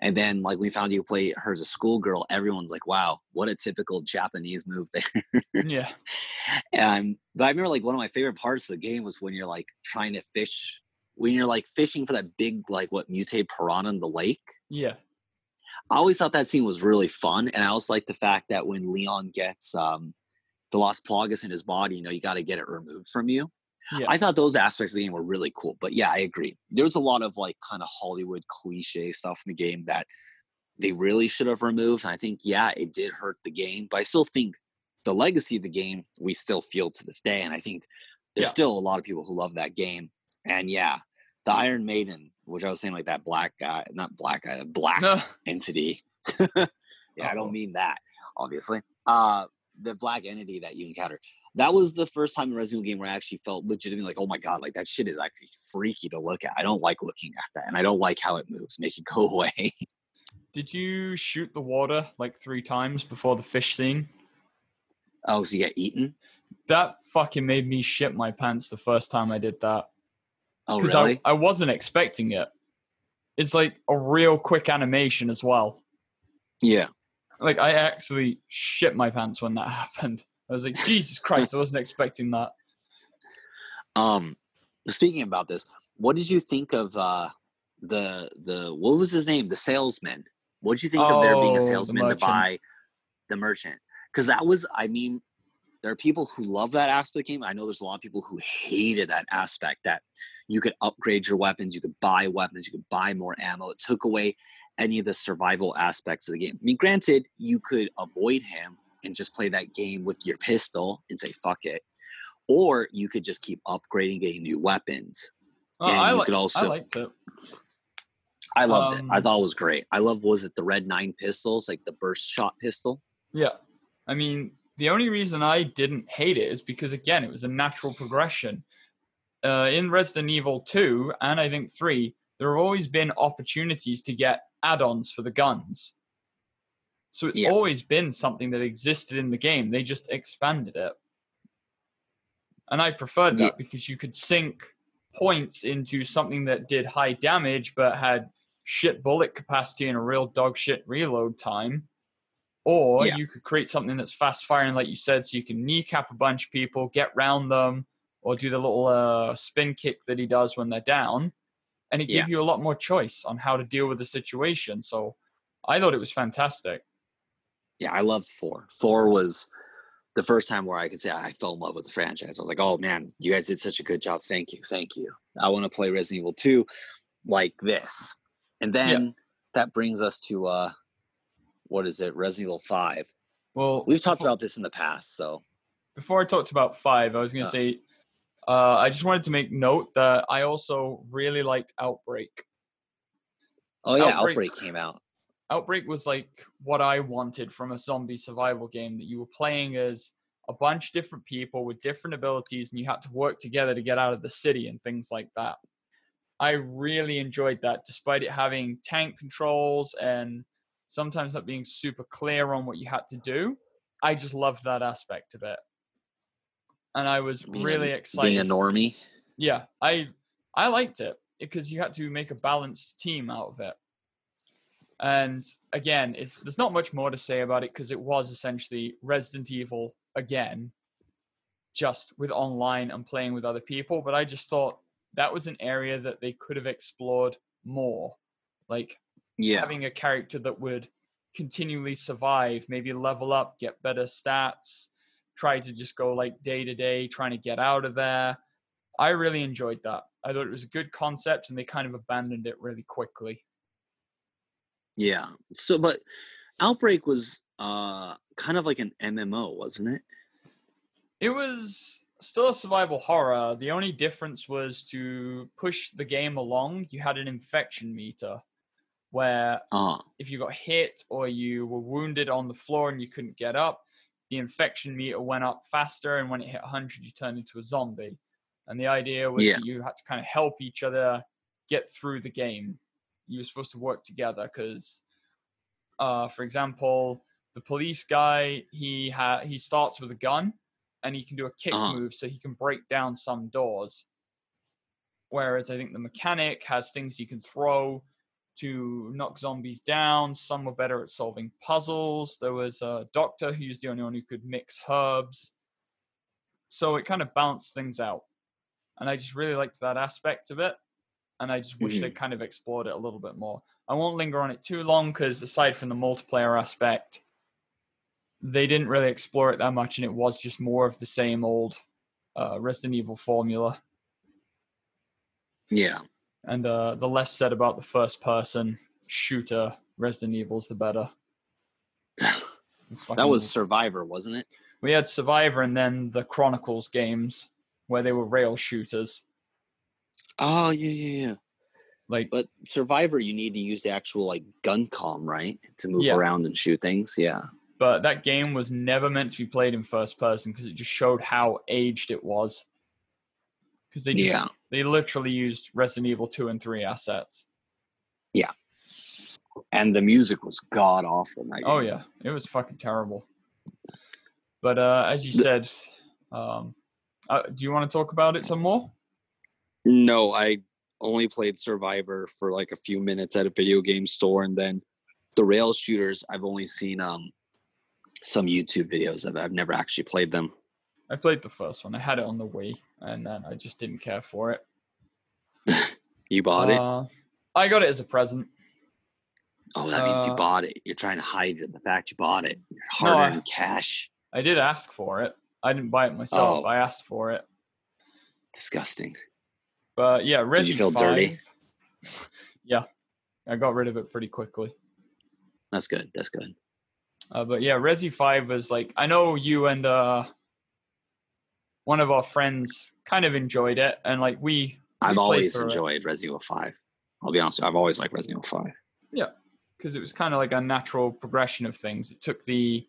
And then like we found you play her as a schoolgirl, everyone's like, wow, what a typical Japanese move there. yeah. (laughs) And but I remember like one of my favorite parts of the game was when you're like trying to fish when you're like fishing for that big like what mutated piranha in the lake. Yeah. I always thought that scene was really fun, and I also like the fact that when Leon gets um, the Las Plagas in his body, you know, you got to get it removed from you. Yeah. I thought those aspects of the game were really cool. But yeah, I agree. There's a lot of like kind of Hollywood cliche stuff in the game that they really should have removed. And I think yeah, it did hurt the game, but I still think the legacy of the game we still feel to this day. And I think there's Yeah. still a lot of people who love that game. And yeah, the Iron Maiden, which I was saying like that black guy, not black guy, the black (laughs) entity. (laughs) yeah, I don't mean that, obviously. Uh the black entity that you encounter. That was the first time in Resident Evil game where I actually felt legitimately like, oh my god, like that shit is actually freaky to look at. I don't like looking at that, and I don't like how it moves. Make it (laughs) go away. Did you shoot the water like three times before the fish scene? Oh, so you get eaten? That fucking made me shit my pants the first time I did that. Oh, really? I, I wasn't expecting it. It's like a real quick animation as well. Yeah. Like I actually shit my pants when that (laughs) happened. I was like, Jesus Christ, I wasn't expecting that. Um, speaking about this, what did you think of uh the the what was his name? The salesman. What did you think oh, of there being a oh, salesman to buy the merchant? Because that was, I mean, there are people who love that aspect of the game. I know there's a lot of people who hated that aspect that you could upgrade your weapons, you could buy weapons, you could buy more ammo. It took away any of the survival aspects of the game. I mean, granted, you could avoid him and just play that game with your pistol and say fuck it, or you could just keep upgrading, getting new weapons. Oh, and I, you li- could also, I liked it. I loved um, it. I um thought it was great. I love was it the red nine pistols, like the burst shot pistol. Yeah, I mean the only reason I didn't hate it is because again it was a natural progression. Uh, in Resident Evil 2 and I think 3, there have always been opportunities to get add-ons for the guns. So it's yeah. always been something that existed in the game. They just expanded it. And I preferred that yeah. because you could sink points into something that did high damage but had shit bullet capacity and a real dog shit reload time. Or yeah. you could create something that's fast firing, like you said, so you can kneecap a bunch of people, get round them, or do the little uh, spin kick that he does when they're down. And it yeah. gave you a lot more choice on how to deal with the situation. So I thought it was fantastic. Yeah, I loved four. Four was the first time where I could say I fell in love with the franchise. I was like, oh man, you guys did such a good job. Thank you. Thank you. I want to play Resident Evil 2 like this. And then yeah. that brings us to uh what is it, Resident Evil Five. Well, we've talked before, about this in the past, so before I talked about five, I was going to uh, say uh, I just wanted to make note that I also really liked Outbreak. Oh yeah, Outbreak, Outbreak came out. Outbreak was like what I wanted from a zombie survival game that you were playing as a bunch of different people with different abilities and you had to work together to get out of the city and things like that. I really enjoyed that, despite it having tank controls and sometimes not being super clear on what you had to do. I just loved that aspect of it, and I was being really excited. Being a normie, yeah, I I liked it because you had to make a balanced team out of it. And again, it's there's not much more to say about it because it was essentially Resident Evil again, just with online and playing with other people. But I just thought that was an area that they could have explored more. Like yeah. having a character that would continually survive, maybe level up, get better stats, try to just go like day to day, trying to get out of there. I really enjoyed that. I thought it was a good concept and they kind of abandoned it really quickly. Yeah. So but Outbreak was uh kind of like an MMO, wasn't it? It was still a survival horror. The only difference was to push the game along, you had an infection meter where uh-huh. if you got hit or you were wounded on the floor and you couldn't get up, the infection meter went up faster. And when it hit 100, you turned into a zombie. And the idea was yeah. that you had to kind of help each other get through the game. You were supposed to work together because, uh, for example, the police guy he ha- he starts with a gun and he can do a kick uh-huh. move so he can break down some doors. Whereas I think the mechanic has things he can throw to knock zombies down. Some were better at solving puzzles. There was a doctor who's the only one who could mix herbs. So it kind of balanced things out. And I just really liked that aspect of it. And I just wish mm-hmm. they kind of explored it a little bit more. I won't linger on it too long because aside from the multiplayer aspect, they didn't really explore it that much, and it was just more of the same old uh, Resident Evil formula. Yeah. And uh, the less said about the first person shooter Resident Evils, the better. (laughs) that was Survivor, wasn't it? We had Survivor and then the Chronicles games where they were rail shooters. Oh yeah, yeah, yeah. Like, But Survivor, you need to use the actual like GunCon, right, to move Yeah. around and shoot things. Yeah. but that game was never meant to be played in first person because it just showed how aged it was. Because they just, Yeah. they literally used Resident Evil two and three assets. Yeah, and the music was god awful. Oh yeah, it was fucking terrible. But uh, as you The- said, um, uh, do you want to talk about it some more? No, I only played Survivor for like a few minutes at a video game store, and then the rail shooters. I've only seen um some YouTube videos of it. I've never actually played them. I played the first one. I had it on the Wii, and then I just didn't care for it. (laughs) You bought it? Uh, I got it as a present. Oh, that means you uh, bought it. You're trying to hide it, the fact you bought it. Your No, I- cash. I did ask for it. I didn't buy it myself. Oh. I asked for it. Disgusting. But yeah, Resident you feel dirty? (laughs) yeah, I got rid of it pretty quickly. That's good. That's good. Uh, but yeah, Resi Five was like I know you and uh, one of our friends kind of enjoyed it, and like we I've played always it. enjoyed Resident Evil 5. I'll be honest. I've always liked Resident Evil 5. Yeah, because it was kind of like a natural progression of things. It took the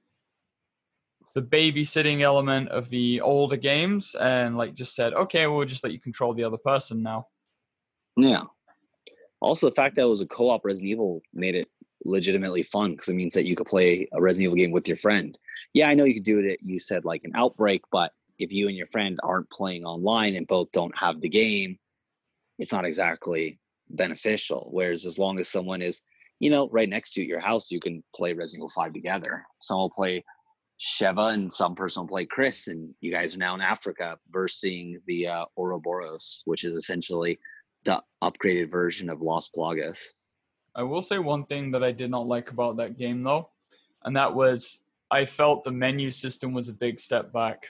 the babysitting element of the older games and like just said, okay, we'll just let you control the other person now. Yeah. Also, the fact that it was a co-op Resident Evil made it legitimately fun because it means that you could play a Resident Evil game with your friend. Yeah, I know you could do it. At, you said like an outbreak, but if you and your friend aren't playing online and both don't have the game, it's not exactly beneficial. Whereas as long as someone is, you know, right next to your house, you can play Resident Evil 5 together. Someone will play Sheva and some person will play Chris, and you guys are now in Africa versing the uh, Ouroboros, which is essentially the upgraded version of Los Plagas. I will say one thing that I did not like about that game though, and that was I felt the menu system was a big step back.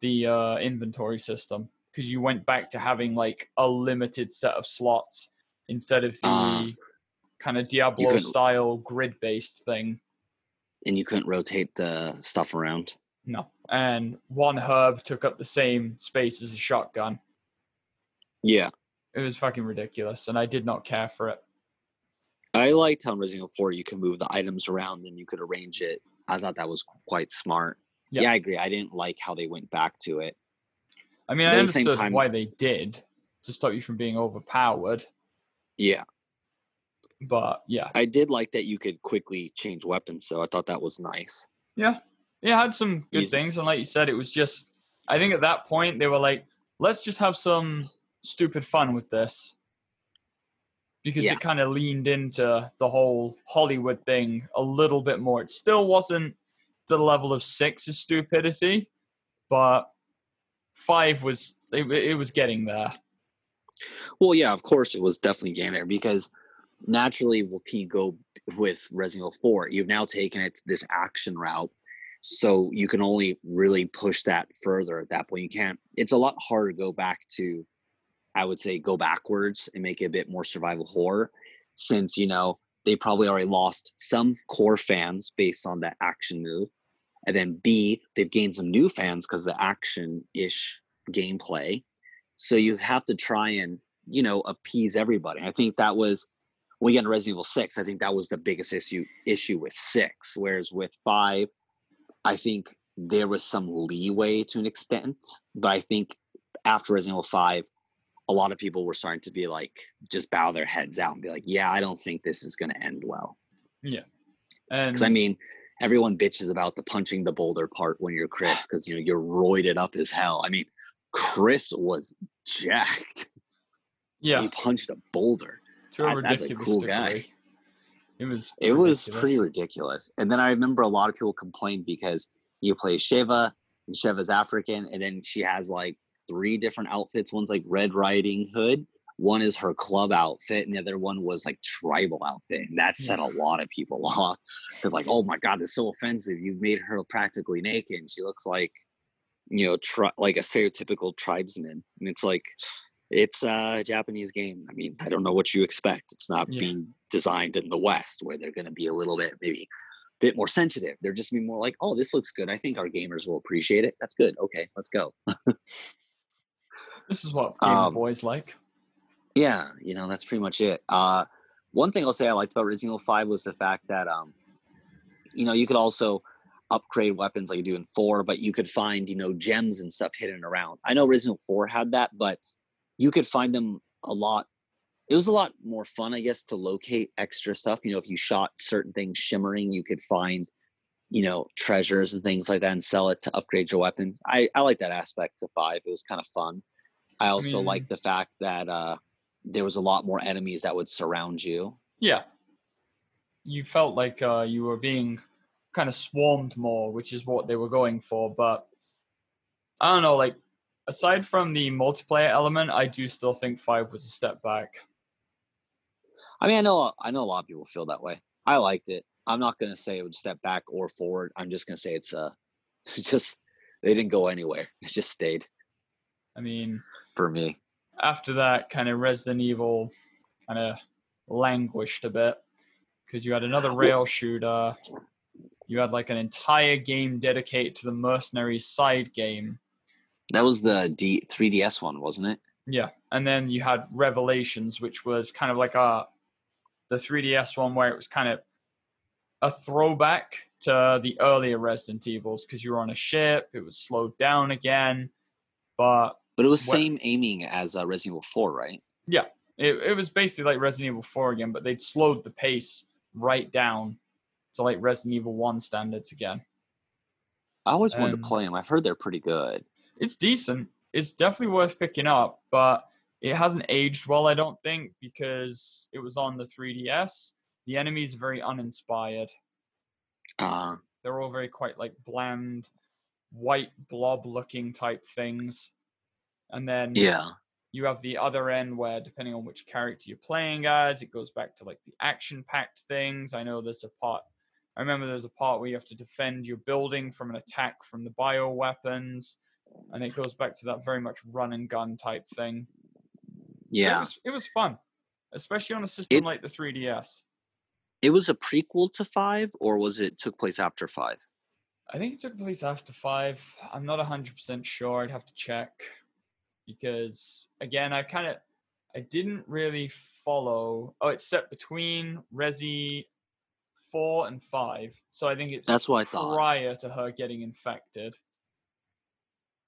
The uh, inventory system because you went back to having like a limited set of slots instead of the Ah. kind of Diablo style grid based thing. And you couldn't rotate the stuff around. No. And one herb took up the same space as a shotgun. Yeah. It was fucking ridiculous, and I did not care for it. I liked how in Resident Evil 4 you can move the items around and you could arrange it. I thought that was quite smart. Yeah. Yeah, I agree. I didn't like how they went back to it. I mean, But I at the understood time- why they did to stop you from being overpowered, Yeah. but yeah, I did like that you could quickly change weapons, so I thought that was nice. yeah, it had some good Easy. things, and like you said, it was just. I think at that point they were like, let's just have some stupid fun with this. Because Yeah. it kind of leaned into the whole Hollywood thing a little bit more. It still wasn't the level of six is stupidity, but five was it, it was getting there. Well, yeah, of course it was definitely getting there because naturally, what can you go with Resident Evil 4? You've now taken it this action route. So you can only really push that further at that point. You can't, it's a lot harder to go back to, I would say, go backwards and make it a bit more survival horror since, you know, they probably already lost some core fans based on that action move. And then B, they've gained some new fans because the action ish gameplay. So you have to try and, you know, appease everybody. I think that was when we get to Resident Evil 6, I think that was the biggest issue issue with six. Whereas with five, I think there was some leeway to an extent. But I think after Resident Evil 5, a lot of people were starting to be like just bow their heads out and be like, yeah, I don't think this is gonna end well. Yeah. Because I mean, everyone bitches about the punching the boulder part when you're Chris, because you know you're roided up as hell. I mean, Chris was jacked. yeah, He punched a boulder. to a that's a ridiculous cool degree. guy. It was. It was pretty ridiculous. And then I remember a lot of people complained because you play Sheva and Sheva's African, and then she has like three different outfits. One's like Red Riding Hood, one is her club outfit, and the other one was like tribal outfit. And that set a lot of people (laughs) off. Because like, oh my god, it's so offensive. You've made her practically naked. and She looks like you know, tri- like a stereotypical tribesman. And it's like it's a Japanese game. I mean, I don't know what you expect. It's not Yeah. being designed in the West where they're going to be a little bit maybe a bit more sensitive. They're just be more like, oh, this looks good. I think our gamers will appreciate it. That's good. Okay, let's go. This is what (laughs) Game Um, Boys like. Yeah, you know, that's pretty much it. Uh, one thing I'll say I liked about Resident Evil 5 was the fact that, um, you know, you could also upgrade weapons like you do in 4, but you could find, you know, gems and stuff hidden around. I know Resident Evil 4 had that, but you could find them a lot. It was a lot more fun, I guess, to locate extra stuff. You know, if you shot certain things shimmering, you could find, you know, treasures and things like that and sell it to upgrade your weapons. I, I like that aspect to 5. It was kind of fun. I also mean- like the fact that, uh, there was a lot more enemies that would surround you. Yeah. You felt like uh, you were being kind of swarmed more, which is what they were going for. But I don't know, like, aside from the multiplayer element, I do still think 5 was a step back. I mean, I know I know a lot of people feel that way. I liked it. I'm not gonna say it would step back or forward. I'm just gonna say it's uh (laughs) just they didn't go anywhere. It just stayed I mean, for me. After that, kind of Resident Evil kind of languished a bit because you had another rail shooter. You had like an entire game dedicated to the mercenary side game. That was the D 3DS one, wasn't it? Yeah, and then you had Revelations, which was kind of like a the 3DS one where it was kind of a throwback to the earlier Resident Evils because you were on a ship, it was slowed down again, but But it was What- same aiming as uh, Resident Evil 4, right? Yeah, it, it was basically like Resident Evil 4 again, but they'd slowed the pace right down to like Resident Evil 1 standards again. I always wanted to play them. I've heard they're pretty good. It's decent. It's definitely worth picking up, but it hasn't aged well, I don't think, because it was on the 3DS. The enemies are very uninspired. Uh, They're all very quite like bland, white blob looking type things. And then yeah. you have the other end where depending on which character you're playing as it goes back to like the action packed things i know there's a part i remember there's a part where you have to defend your building from an attack from the bio weapons and it goes back to that very much run and gun type thing But it Yeah. was, it was fun especially on a system It- like the 3ds It was a prequel to 5 or was it took place after 5? i think it took place after five i'm not 100% sure i'd have to check because again i kind of i didn't really follow oh it's set between resi 4 and 5 so i think it's That's what I thought. prior to her getting infected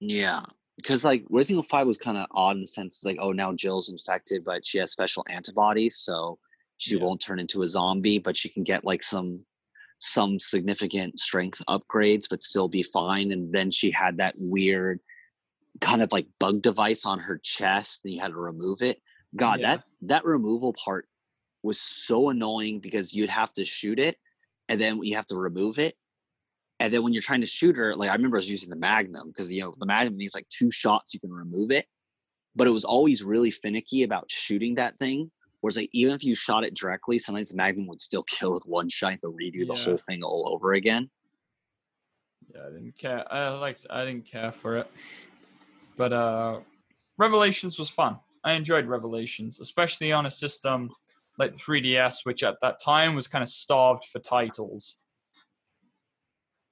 Yeah, because like Evil Five was kind of odd in the sense it's like, oh, now Jill's infected, but she has special antibodies, so she Yeah. won't turn into a zombie, but she can get like some some significant strength upgrades, but still be fine. And then she had that weird kind of like bug device on her chest, and you had to remove it. God, Yeah. that that removal part was so annoying because you'd have to shoot it, and then you have to remove it, and then when you're trying to shoot her, like I remember I was using the Magnum because you know the Magnum needs like two shots you can remove it, but it was always really finicky about shooting that thing. Whereas like even if you shot it directly, sometimes the Magnum would still (laughs) kill with one shot to redo the whole thing all over again. yeah i didn't care i like I didn't care for it but uh revelations was fun i enjoyed revelations especially on a system like 3ds which at that time was kind of starved for titles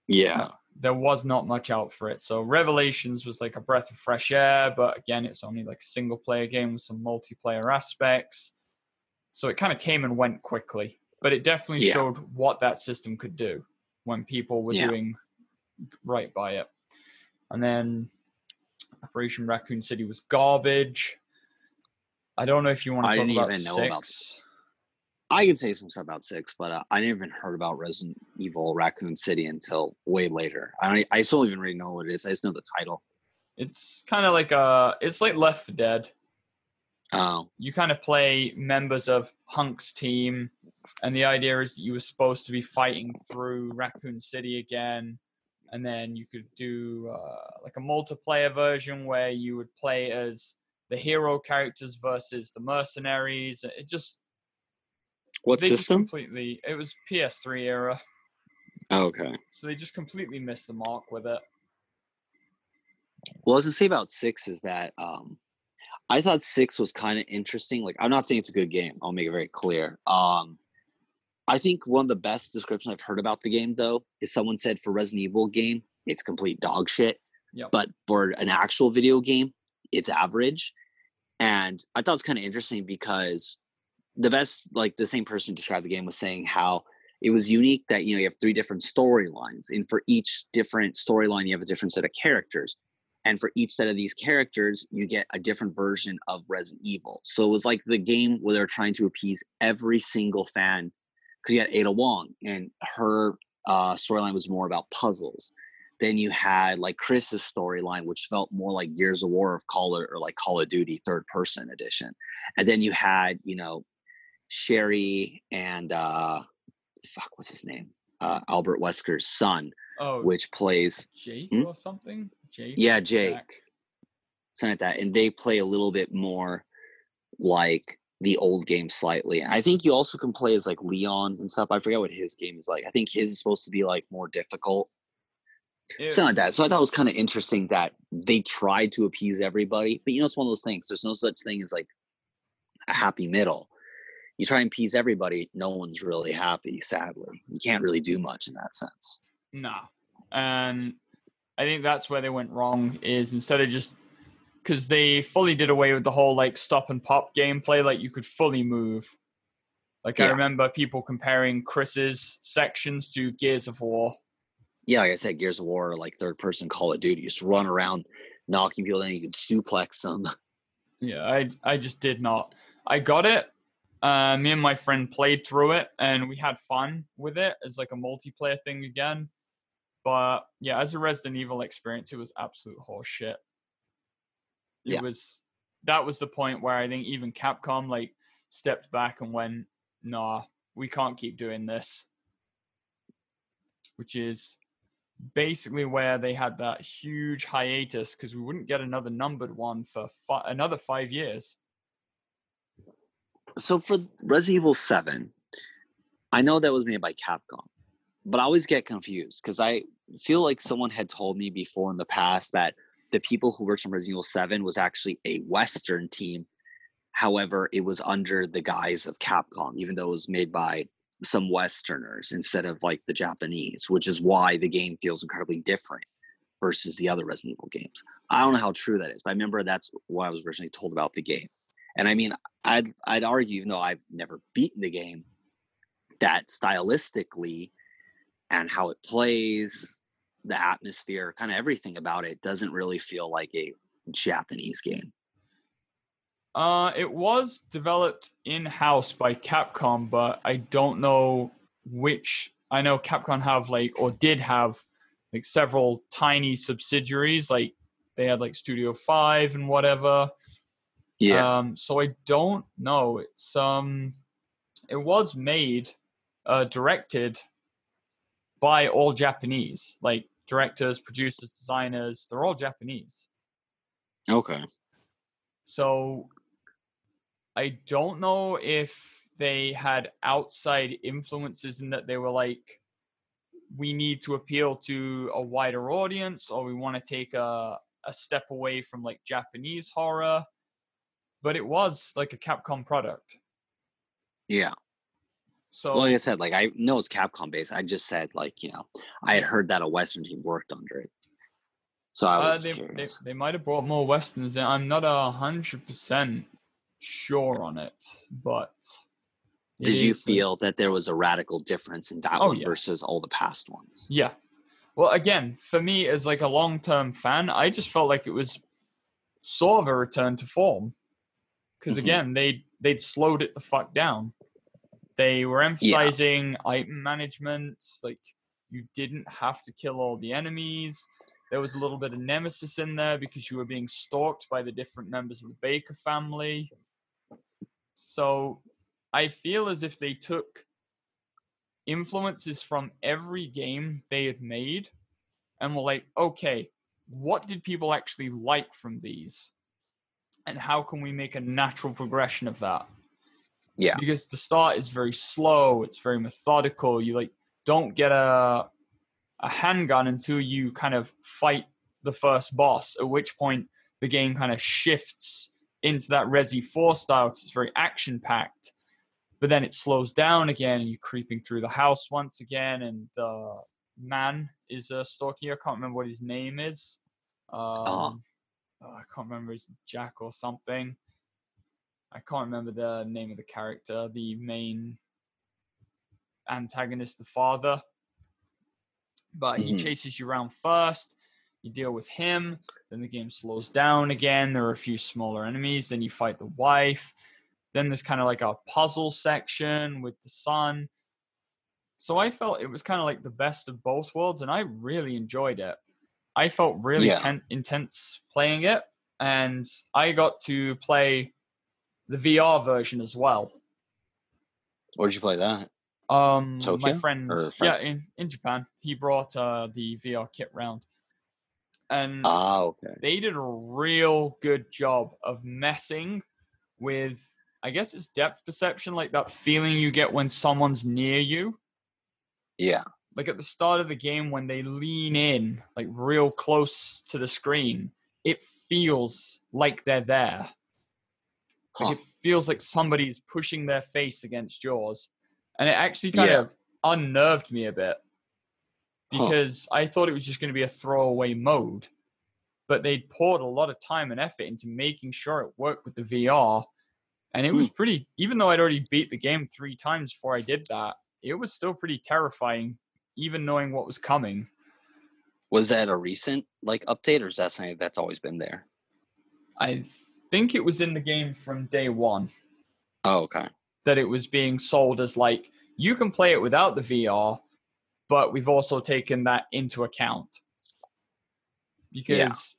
Yeah, there was not much out for it. So Revelations was like a breath of fresh air, but again, it's only like a single player game with some multiplayer aspects. So it kind of came and went quickly, but it definitely Yeah. showed what that system could do when people were Yeah. doing right by it. And then Operation Raccoon City was garbage. I don't know if you want to I talk didn't about six. about I could say some stuff about six, but uh, I never even heard about Resident Evil Raccoon City until way later. I don't, I still don't even really know what it is. I just know the title. It's kind of like a, it's like Left 4 Dead. Oh, you kind of play members of Hunk's team, and the idea is that you were supposed to be fighting through Raccoon City again, and then you could do uh, like a multiplayer version where you would play as the hero characters versus the mercenaries. It just what system? completely it was PS3 era, Oh, okay. so they just completely missed the mark with it. Well, as I was gonna say about six is that um, I thought six was kind of interesting. Like, I'm not saying it's a good game. I'll make it very clear. Um, I think one of the best descriptions I've heard about the game, though, is someone said for Resident Evil game, it's complete dog shit. Yep. But for an actual video game, its average. And I thought it was kind of interesting because the best, like the same person who described the game was saying how it was unique that you know you have three different storylines, and for each different storyline, you have a different set of characters. And for each set of these characters, you get a different version of Resident Evil. So it was like the game where they're trying to appease every single fan. Because you had Ada Wong, and her uh, storyline was more about puzzles. Then you had like Chris's storyline, which felt more like Gears of War of Call or like Call of Duty third person edition. And then you had, you know, Sherry and uh fuck, what's his name? Uh Albert Wesker's son, Oh, which plays Jake Hmm? or something. Jake. yeah, Jake. Something like that. And they play a little bit more like the old game slightly. I think you also can play as like Leon and stuff. I forget what his game is like. I think his is supposed to be like more difficult. It- something like that. So I thought it was kind of interesting that they tried to appease everybody, but you know, it's one of those things. There's no such thing as like a happy middle. You try and appease everybody, no one's really happy. Sadly, you can't really do much in that sense. Nah. And I think that's where they went wrong is instead of just because they fully did away with the whole like stop and pop gameplay, like you could fully move. Like I remember people comparing Chris's sections to Gears of War. Yeah, like I said, Gears of War, like third person Call of Duty, you just run around knocking people, then you can suplex them. (laughs) Yeah, I I just did not. I got it. Uh, me and my friend played through it, and we had fun with it as like a multiplayer thing again. But yeah, as a Resident Evil experience, it was absolute horseshit. It Yeah. was that was the point where I think even Capcom like stepped back and went, "Nah, we can't keep doing this." Which is basically where they had that huge hiatus because we wouldn't get another numbered one for fi- another five years. so for Resident Evil 7, I know that was made by Capcom, but I always get confused because I feel like someone had told me before in the past that the people who worked on Resident Evil 7 was actually a Western team. However, it was under the guise of Capcom, even though it was made by some Westerners instead of like the Japanese, which is why the game feels incredibly different versus the other Resident Evil games. I don't know how true that is, but I remember that's what I was originally told about the game. And I mean, I'd I'd argue, even though I've never beaten the game, that stylistically and how it plays, the atmosphere, kind of everything about it doesn't really feel like a Japanese game. Uh, it was developed in house by Capcom, but I don't know which. I know Capcom have like or did have like several tiny subsidiaries, like they had like Studio Five and whatever. Yeah. Um, so I don't know. It's um, it was made, uh, directed by all Japanese, like directors, producers, designers. They're all Japanese. okay. So I don't know if they had outside influences in that they were like, we need to appeal to a wider audience, or we want to take a, a step away from like Japanese horror. But it was like a Capcom product. Yeah. So Well, like I said, like I know it's Capcom based. I just said like you know I had heard that a Western team worked under it, so I was uh, they, they, they might have brought more westerns in. I'm not a hundred percent sure on it, but it Did you feel that there was a radical difference in that Oh, one yeah. versus all the past ones? Yeah. Well, again, for me as like a long-term fan, I just felt like it was sort of a return to form. Because Mhm. again, they they'd slowed it the fuck down. They were emphasizing item management, like you didn't have to kill all the enemies. There was a little bit of nemesis in there because you were being stalked by the different members of the Baker family. So I feel as if they took influences from every game they had made and were like, okay, what did people actually like from these? And how can we make a natural progression of that? Yeah. Because the start is very slow, it's very methodical. You like don't get a a handgun until you kind of fight the first boss, at which point the game kind of shifts into that Resi 4 style because it's very action packed. But then it slows down again, and you're creeping through the house once again, and the man is uh, stalking you. I can't remember what his name is. Um, oh, I can't remember it's Jack or something. I can't remember the name of the character, the main antagonist, the father. But he Mhm. chases you around first. You deal with him. Then the game slows down again. There are a few smaller enemies. Then you fight the wife. Then there's kind of like a puzzle section with the son. So I felt it was kind of like the best of both worlds, and I really enjoyed it. I felt really Yeah. ten- intense playing it, and I got to play the VR version as well. Where'd you play that? Um, my Tokyo friend, or yeah, in, in Japan, he brought uh, the VR kit round, and Ah, okay. they did a real good job of messing with, I guess it's depth perception, like that feeling you get when someone's near you. Yeah. Like at the start of the game, when they lean in, like real close to the screen, it feels like they're there. Huh. Like it feels like somebody's pushing their face against yours. And it actually kind Yeah. of unnerved me a bit Huh. because I thought it was just going to be a throwaway mode. But they'd poured a lot of time and effort into making sure it worked with the VR. And it was Hmm. pretty, even though I'd already beat the game three times before I did that, it was still pretty terrifying, even knowing what was coming. Was that a recent like update, or is that something that's always been there? I think it was in the game from day one. Oh, okay. that it was being sold as like you can play it without the VR, but we've also taken that into account. Because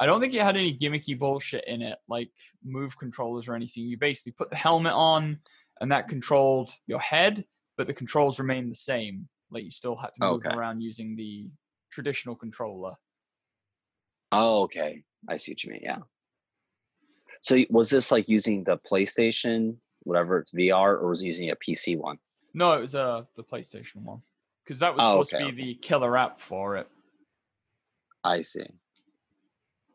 I don't think it had any gimmicky bullshit in it, like move controllers or anything. You basically put the helmet on and that controlled your head, but the controls remained the same. Like you still had to move Okay. around using the traditional controller. Oh, okay. I see what you mean. Yeah. So was this like using the PlayStation, whatever it's VR, or was it using a PC one? No, it was uh, the PlayStation one. Because that was Oh, supposed okay, to be the killer app for it. I see.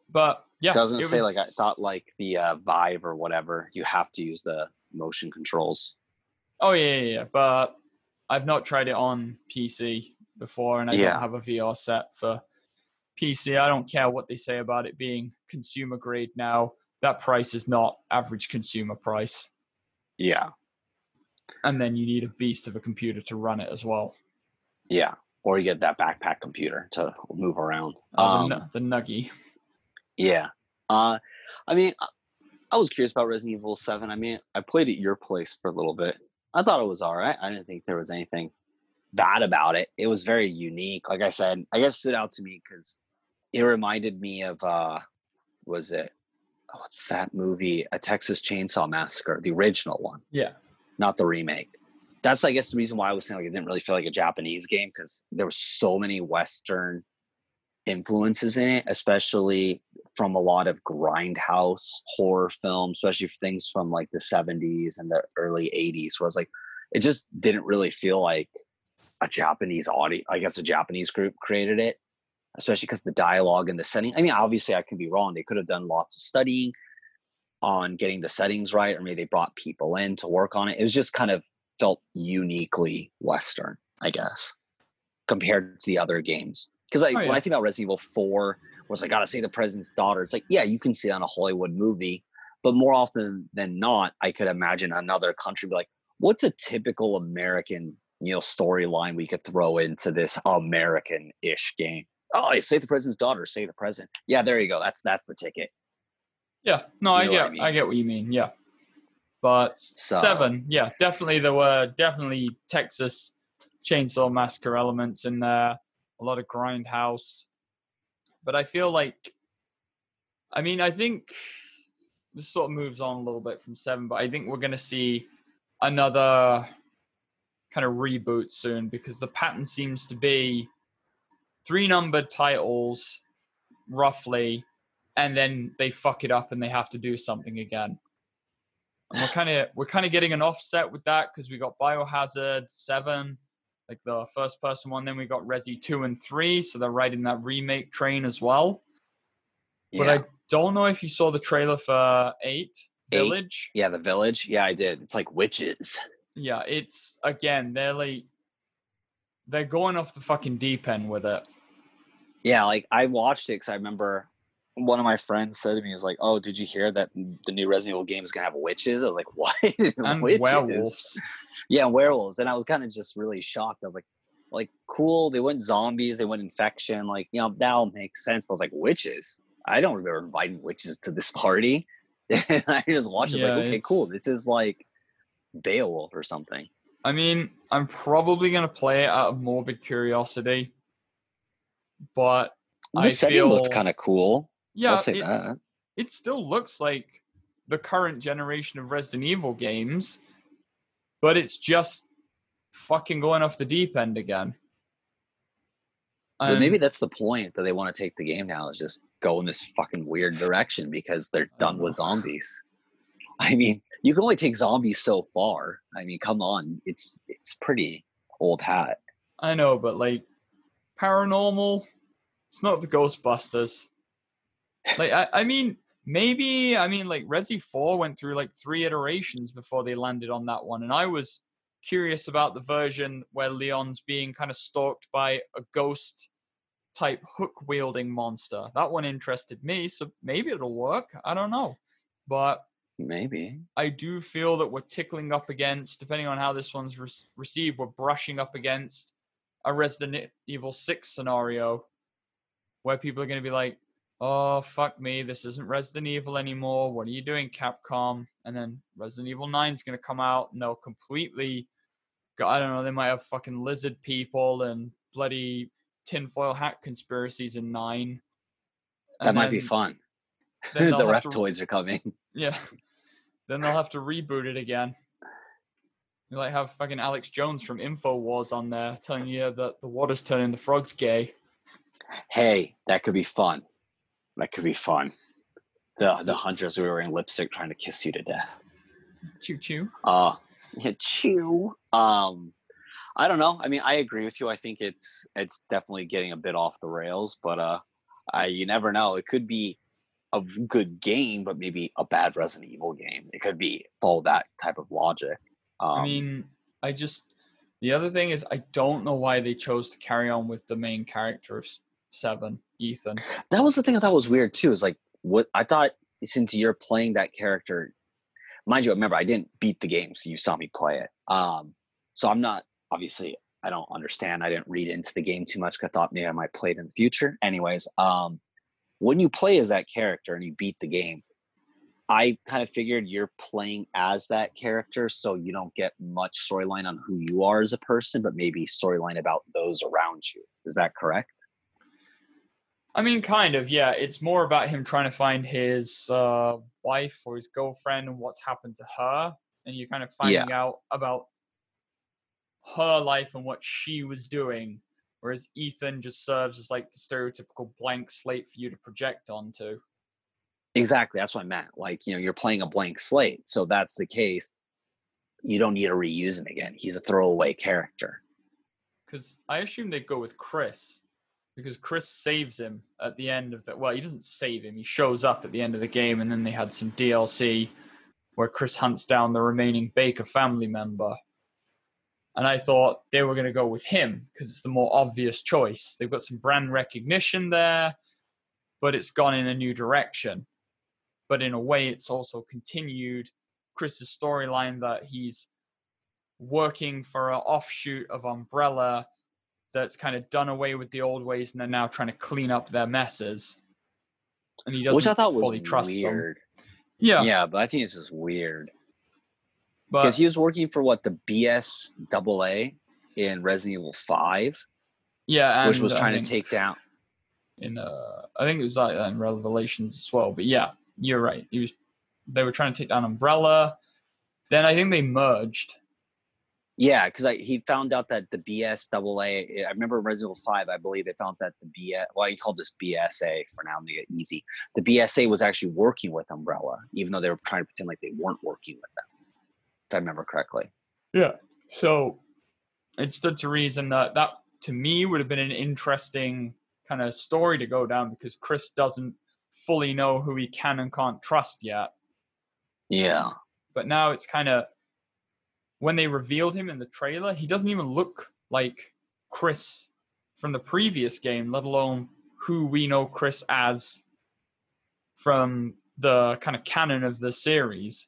But yeah, It Doesn't say like I thought like the uh, Vive or whatever. You have to use the motion controls. Oh yeah, yeah, yeah. But I've not tried it on PC before, and I Yeah. don't have a VR set for PC. I don't care what they say about it being consumer grade now. That price is not average consumer price, Yeah. and then you need a beast of a computer to run it as well. Yeah. Or you get that backpack computer to move around. Oh, Um, the, the nuggy. Yeah. Uh, I mean, I- was curious about Resident Evil 7. I mean, I played at your place for a little bit. I thought it was all right. I didn't think there was anything bad about it. It was very unique. Like I said, I guess it stood out to me because it reminded me of, uh, was it, oh, what's that movie? A Texas Chainsaw Massacre, the original one, Yeah, not the remake. That's, I guess, the reason why I was saying like it didn't really feel like a Japanese game because there were so many Western influences in it, especially from a lot of grindhouse horror films, especially things from like the 70s and the early 80s, where it's like it just didn't really feel like a Japanese audience, I guess a Japanese group created it, especially because the dialogue and the setting. I mean, obviously I can be wrong. They could have done lots of studying on getting the settings right, or maybe they brought people in to work on it. It was just kind of felt uniquely Western, I guess, compared to the other games. Because like Oh, when. I think about Resident Evil 4, was I gotta say the president's daughter. It's like, yeah, you can see it on a Hollywood movie, but more often than not, I could imagine another country be like, what's a typical American, you know, storyline we could throw into this American-ish game? Oh, say the president's daughter, say the president. Yeah, there you go. That's that's the ticket. yeah. No, I You I get, I, mean? get what you mean. Yeah, but So- seven, yeah, definitely there were definitely Texas Chainsaw Massacre elements in there. A lot of grindhouse, but I feel like, I mean, I think this sort of moves on a little bit from seven, but I think we're going to see another kind of reboot soon because the pattern seems to be three numbered titles, roughly, and then they fuck it up and they have to do something again. And we're kind of we're kind of getting an offset with that because we got Biohazard Seven, like the first person one. Then we got Resi Two and Three, so they're riding that remake train as well. But I don't know if you saw the trailer for Eight Eight? Village. yeah, the village. Yeah, I did. It's like witches. Yeah, it's again they're like they're going off the fucking deep end with it. Yeah, like I watched it because I remember one of my friends said to me, "Is like, oh, did you hear that the new Resident Evil game is gonna have witches?" I was like, (laughs) "What? And witches?" werewolves. Yeah, werewolves. And I was kind of just really shocked. I was like, like cool. They went zombies. They went infection. Like you know that all makes sense. But I was like, witches. I don't remember inviting witches to this party. and (laughs) I just watched. it Yeah, like, okay, cool. This is like Beowulf or something. I mean, I'm probably gonna play it out of morbid curiosity, but The I setting looked kind of cool. yeah, I'll say it, that. it still looks like the current generation of Resident Evil games, but it's just fucking going off the deep end again. But maybe that's the point that they want to take the game now is just go in this fucking weird direction because they're done with (laughs) zombies. I mean, you can only take zombies so far. I mean, come on, it's it's pretty old hat. I know, but like paranormal, it's not the Ghostbusters. Like I, I mean, maybe I mean like Resi 4 went through like three iterations before they landed on that one. And I was curious about the version where Leon's being kind of stalked by a ghost type hook wielding monster. That one interested me, so maybe it'll work. I don't know. But Maybe. I do feel that we're tickling up against, depending on how this one's re- received, we're brushing up against a Resident Evil 6 scenario where people are going to be like, oh, fuck me, this isn't Resident Evil anymore. What are you doing, Capcom? And then Resident Evil 9 is going to come out and they'll completely, I don't know, they might have fucking lizard people and bloody tinfoil hat conspiracies in 9. That And might be fun. (laughs) the to- reptoids are coming. yeah. Then they'll have to reboot it again. You like have fucking Alex Jones from InfoWars on there telling you that the water's turning the frogs gay. Hey, that could be fun. That could be fun. The the hunters who are wearing lipstick trying to kiss you to death. Choo choo. Uh yeah, chew. Um I don't know. I mean, I agree with you. I think it's it's definitely getting a bit off the rails, but uh I you never know. It could be a good game, but maybe a bad Resident Evil game. It could be follow that type of logic. Um, I mean, I just the other thing is I don't know why they chose to carry on with the main character of Seven, Ethan. that was the thing I thought was weird too. Is like what I thought since you're playing that character, mind you, remember I didn't beat the game, so you saw me play it. Um, so I'm not obviously I don't understand. I didn't read into the game too much. I thought maybe I might play it in the future. Anyways, um, when you play as that character and you beat the game, I kind of figured you're playing as that character, so you don't get much storyline on who you are as a person, but maybe storyline about those around you. Is that correct? I mean, kind of, yeah. It's more about him trying to find his uh, wife or his girlfriend and what's happened to her, and you're kind of finding out about her life and what she was doing, whereas Ethan just serves as like the stereotypical blank slate for you to project onto. Exactly. That's what I meant. Like, you know, you're playing a blank slate. So that's the case. You don't need to reuse him again. He's a throwaway character. Because I assume they'd go with Chris, because Chris saves him at the end of the. Well, he doesn't save him. He shows up at the end of the game, and then they had some DLC where Chris hunts down the remaining Baker family member. And I thought they were going to go with him because it's the more obvious choice. They've got some brand recognition there, but it's gone in a new direction. But in a way, it's also continued Chris's storyline that he's working for an offshoot of Umbrella that's kind of done away with the old ways and they're now trying to clean up their messes. And he doesn't Which I thought was fully trust them. Yeah, Yeah. but I think it's just weird. Because he was working for what, the BS double A in Resident Evil 5, yeah, which was and trying think to take down. in uh I think it was like in Revelations as well. But yeah, you're right. He was they were trying to take down Umbrella. Then I think they merged. Yeah, because he found out that the BS double A, I remember Resident Evil 5, I believe they found that the BS, well, he called this BSA for now to make it easy. The BSA was actually working with Umbrella, even though they were trying to pretend like they weren't working with them, if I remember correctly. Yeah. So it stood to reason that that to me would have been an interesting kind of story to go down because Chris doesn't fully know who he can and can't trust yet. Yeah. But now it's kind of when they revealed him in the trailer, he doesn't even look like Chris from the previous game, let alone who we know Chris as from the kind of canon of the series.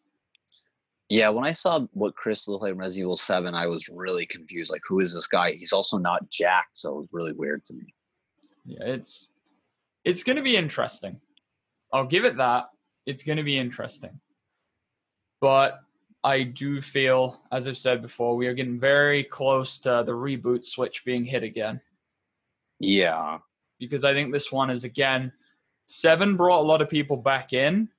Yeah, when I saw what Chris looked like in Resident Evil 7, I was really confused. Like, who is this guy? He's also not Jack, so it was really weird to me. Yeah, it's it's going to be interesting. I'll give it that. It's going to be interesting. But I do feel, as I've said before, we are getting very close to the reboot switch being hit again. Yeah. Because I think this one is, again, seven brought a lot of people back in,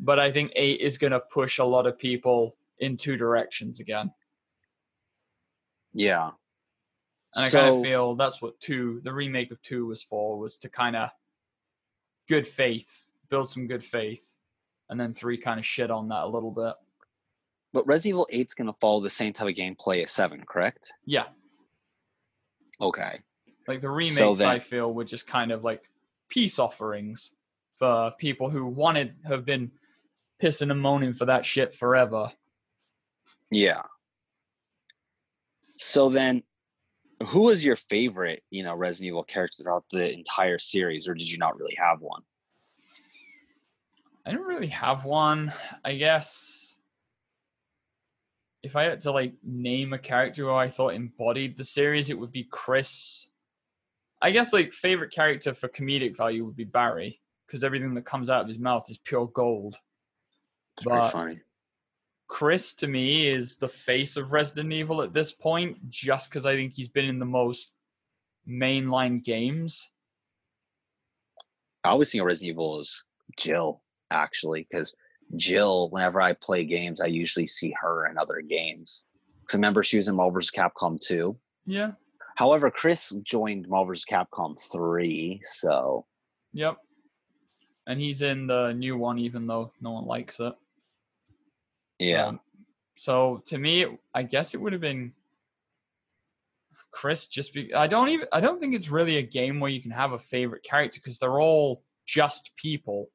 but I think eight is going to push a lot of people in two directions again. Yeah. And so, I kind of feel that's what two, the remake of two was for, was to kind of good faith, build some good faith, and then three kind of shit on that a little bit. But Resident Evil 8's going to follow the same type of gameplay as 7, correct? Yeah. Okay. Like the remakes, so then, I feel, were just kind of like peace offerings for people who wanted, have been pissing and moaning for that shit forever. Yeah. So then, who was your favorite, you know, Resident Evil character throughout the entire series, or did you not really have one? I didn't really have one. I guess if I had to like name a character who I thought embodied the series, it would be Chris. I guess like favorite character for comedic value would be Barry because everything that comes out of his mouth is pure gold. It's but funny. Chris to me is the face of Resident Evil at this point, just because I think he's been in the most mainline games. I always think of Resident Evil as Jill actually, because Jill, whenever I play games, I usually see her in other games. Because remember, she was in Marvel vs. Capcom 2. Yeah. However, Chris joined Marvel vs. Capcom 3, so. Yep. And he's in the new one, even though no one likes it. Yeah. Um, so to me, I guess it would have been Chris. Just be, I don't even. I don't think it's really a game where you can have a favorite character because they're all just people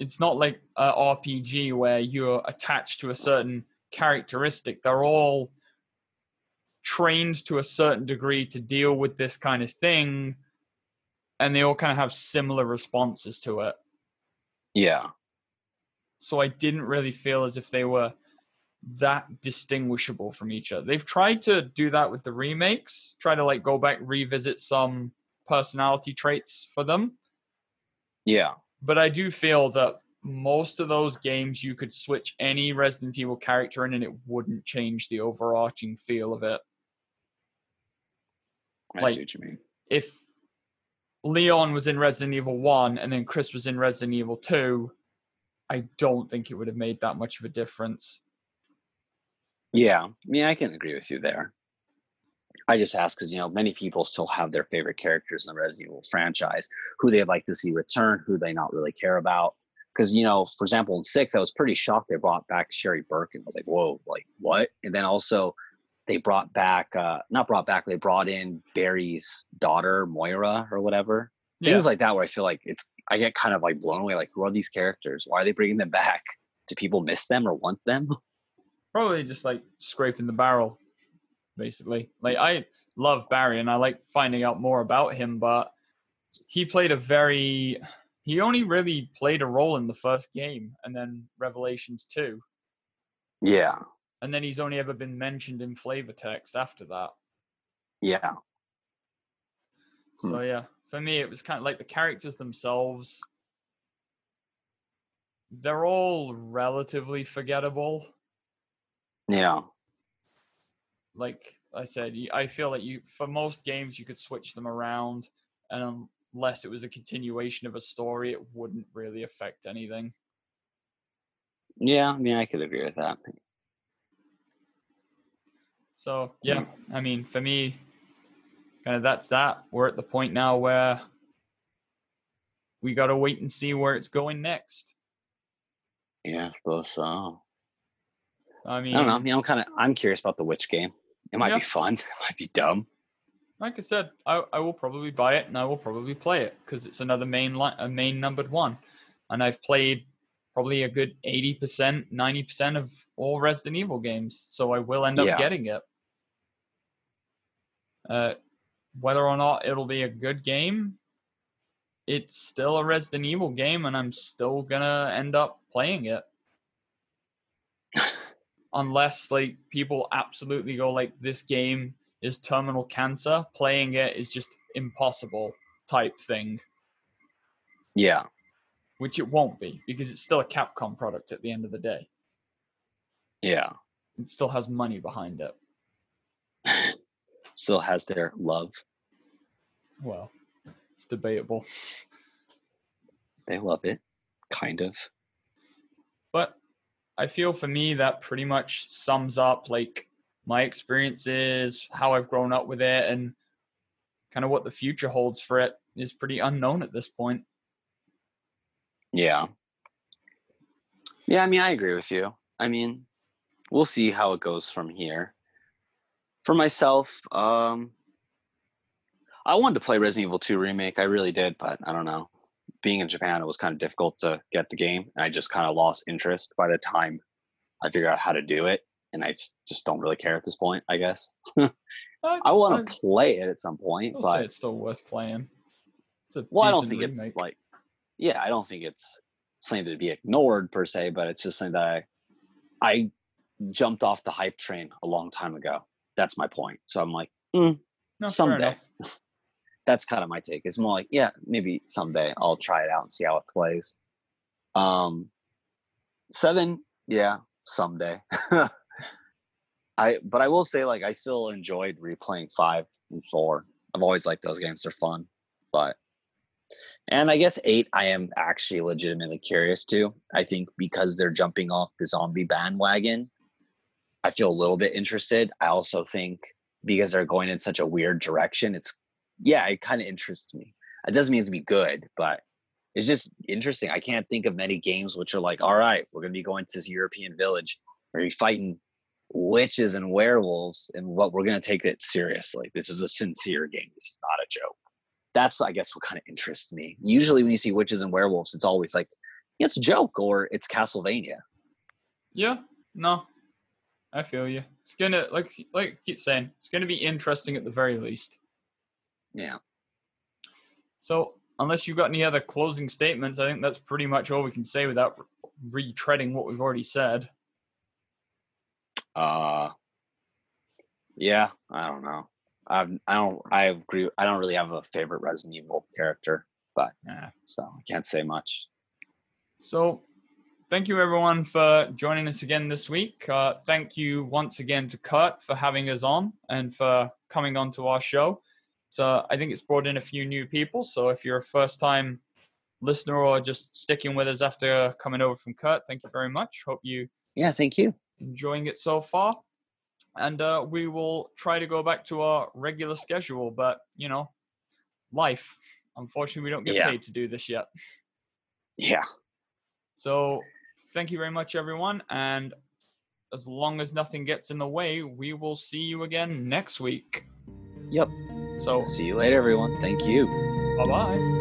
it's not like a RPG where you're attached to a certain characteristic. They're all trained to a certain degree to deal with this kind of thing, and they all kind of have similar responses to it. Yeah. So I didn't really feel as if they were that distinguishable from each other. They've tried to do that with the remakes, try to like go back revisit some personality traits for them. Yeah but I do feel that most of those games you could switch any Resident Evil character in and it wouldn't change the overarching feel of it. I like, see what you mean. If Leon was in Resident Evil 1 and then Chris was in Resident Evil 2, I don't think it would have made that much of a difference. Yeah, yeah, I can agree with you there. I just ask because you know many people still have their favorite characters in the Resident Evil franchise, who they'd like to see return, who they not really care about. Because you know, for example, in six, I was pretty shocked they brought back Sherry Birkin. I was like, whoa, like what? And then also they brought back, uh not brought back, they brought in Barry's daughter Moira or whatever. Yeah. Things like that, where I feel like it's, I get kind of like blown away. Like, who are these characters? Why are they bringing them back? Do people miss them or want them? (laughs) Probably just like scraping the barrel basically. Like I love Barry and I like finding out more about him, but he played a very he only really played a role in the first game and then Revelations 2. Yeah. And then he's only ever been mentioned in flavor text after that. Yeah. So hmm. yeah, for me it was kind of like the characters themselves they're all relatively forgettable. Yeah like I said, I feel like you for most games you could switch them around, and unless it was a continuation of a story, it wouldn't really affect anything. Yeah, I mean, I could agree with that. So yeah, mm. I mean, for me, kind of that's that. We're at the point now where we got to wait and see where it's going next. Yeah, I suppose so. I mean, I don't know. I mean, I'm kind of I'm curious about the witch game. It might yeah. be fun. (laughs) It might be dumb. Like I said, I, I will probably buy it and I will probably play it because it's another main line, a main numbered one, and I've played probably a good eighty percent, ninety percent of all Resident Evil games, so I will end up yeah. getting it. Uh, whether or not it'll be a good game it's still a Resident Evil game, and I'm still gonna end up playing it. (laughs) Unless like people absolutely go like this game is terminal cancer, playing it is just impossible type thing. Yeah. Which it won't be because it's still a Capcom product at the end of the day. Yeah. It still has money behind it. (laughs) Still has their love. Well, it's debatable. They love it, kind of. But I feel for me that pretty much sums up like my experiences, how I've grown up with it, and kind of what the future holds for it is pretty unknown at this point. Yeah. Yeah, I mean, I agree with you. I mean, we'll see how it goes from here. For myself, um I wanted to play Resident Evil 2 remake. I really did, but I don't know. Being in Japan, it was kind of difficult to get the game. And I just kind of lost interest by the time I figured out how to do it. And I just, don't really care at this point, I guess. (laughs) I want to play it at some point, but it's still worth playing. well, I don't think remake. it's like, yeah, I don't think it's something to be ignored per se, but it's just something that I, I jumped off the hype train a long time ago. That's my point. So I'm like, mm, no, someday. (laughs) That's kind of my take. It's more like, yeah, maybe someday I'll try it out and see how it plays. Um, seven, yeah, someday. (laughs) I but I will say like I still enjoyed replaying five and four. I've always liked those games; they're fun. But and I guess eight, I am actually legitimately curious to. I think because they're jumping off the zombie bandwagon, I feel a little bit interested. I also think because they're going in such a weird direction, it's yeah, it kind of interests me. It doesn't mean to be good, but it's just interesting. I can't think of many games which are like, all right, we're gonna be going to this European village, we're gonna be fighting witches and werewolves and what we're to take it seriously. This is a sincere game. This is not a joke. That's, I guess, what kind of interests me. Usually, when you see witches and werewolves, it's always like, yeah, it's a joke or it's Castlevania. Yeah, no, I feel you. It's gonna like like keep saying, it's gonna be interesting at the very least. Yeah. So, unless you've got any other closing statements, I think that's pretty much all we can say without retreading what we've already said. Uh, yeah, I don't know. I've, I don't. I agree. I don't really have a favorite Resident Evil character, but yeah, so I can't say much. So, thank you everyone for joining us again this week. Uh, thank you once again to Kurt for having us on and for coming on to our show. So I think it's brought in a few new people. So if you're a first time listener or just sticking with us after coming over from Kurt, thank you very much. Hope you yeah, thank you enjoying it so far. And uh, we will try to go back to our regular schedule, but you know, life. Unfortunately, we don't get yeah. paid to do this yet. Yeah. So, thank you very much, everyone. And as long as nothing gets in the way, we will see you again next week. Yep. So, see you later, everyone. Thank you. Bye bye.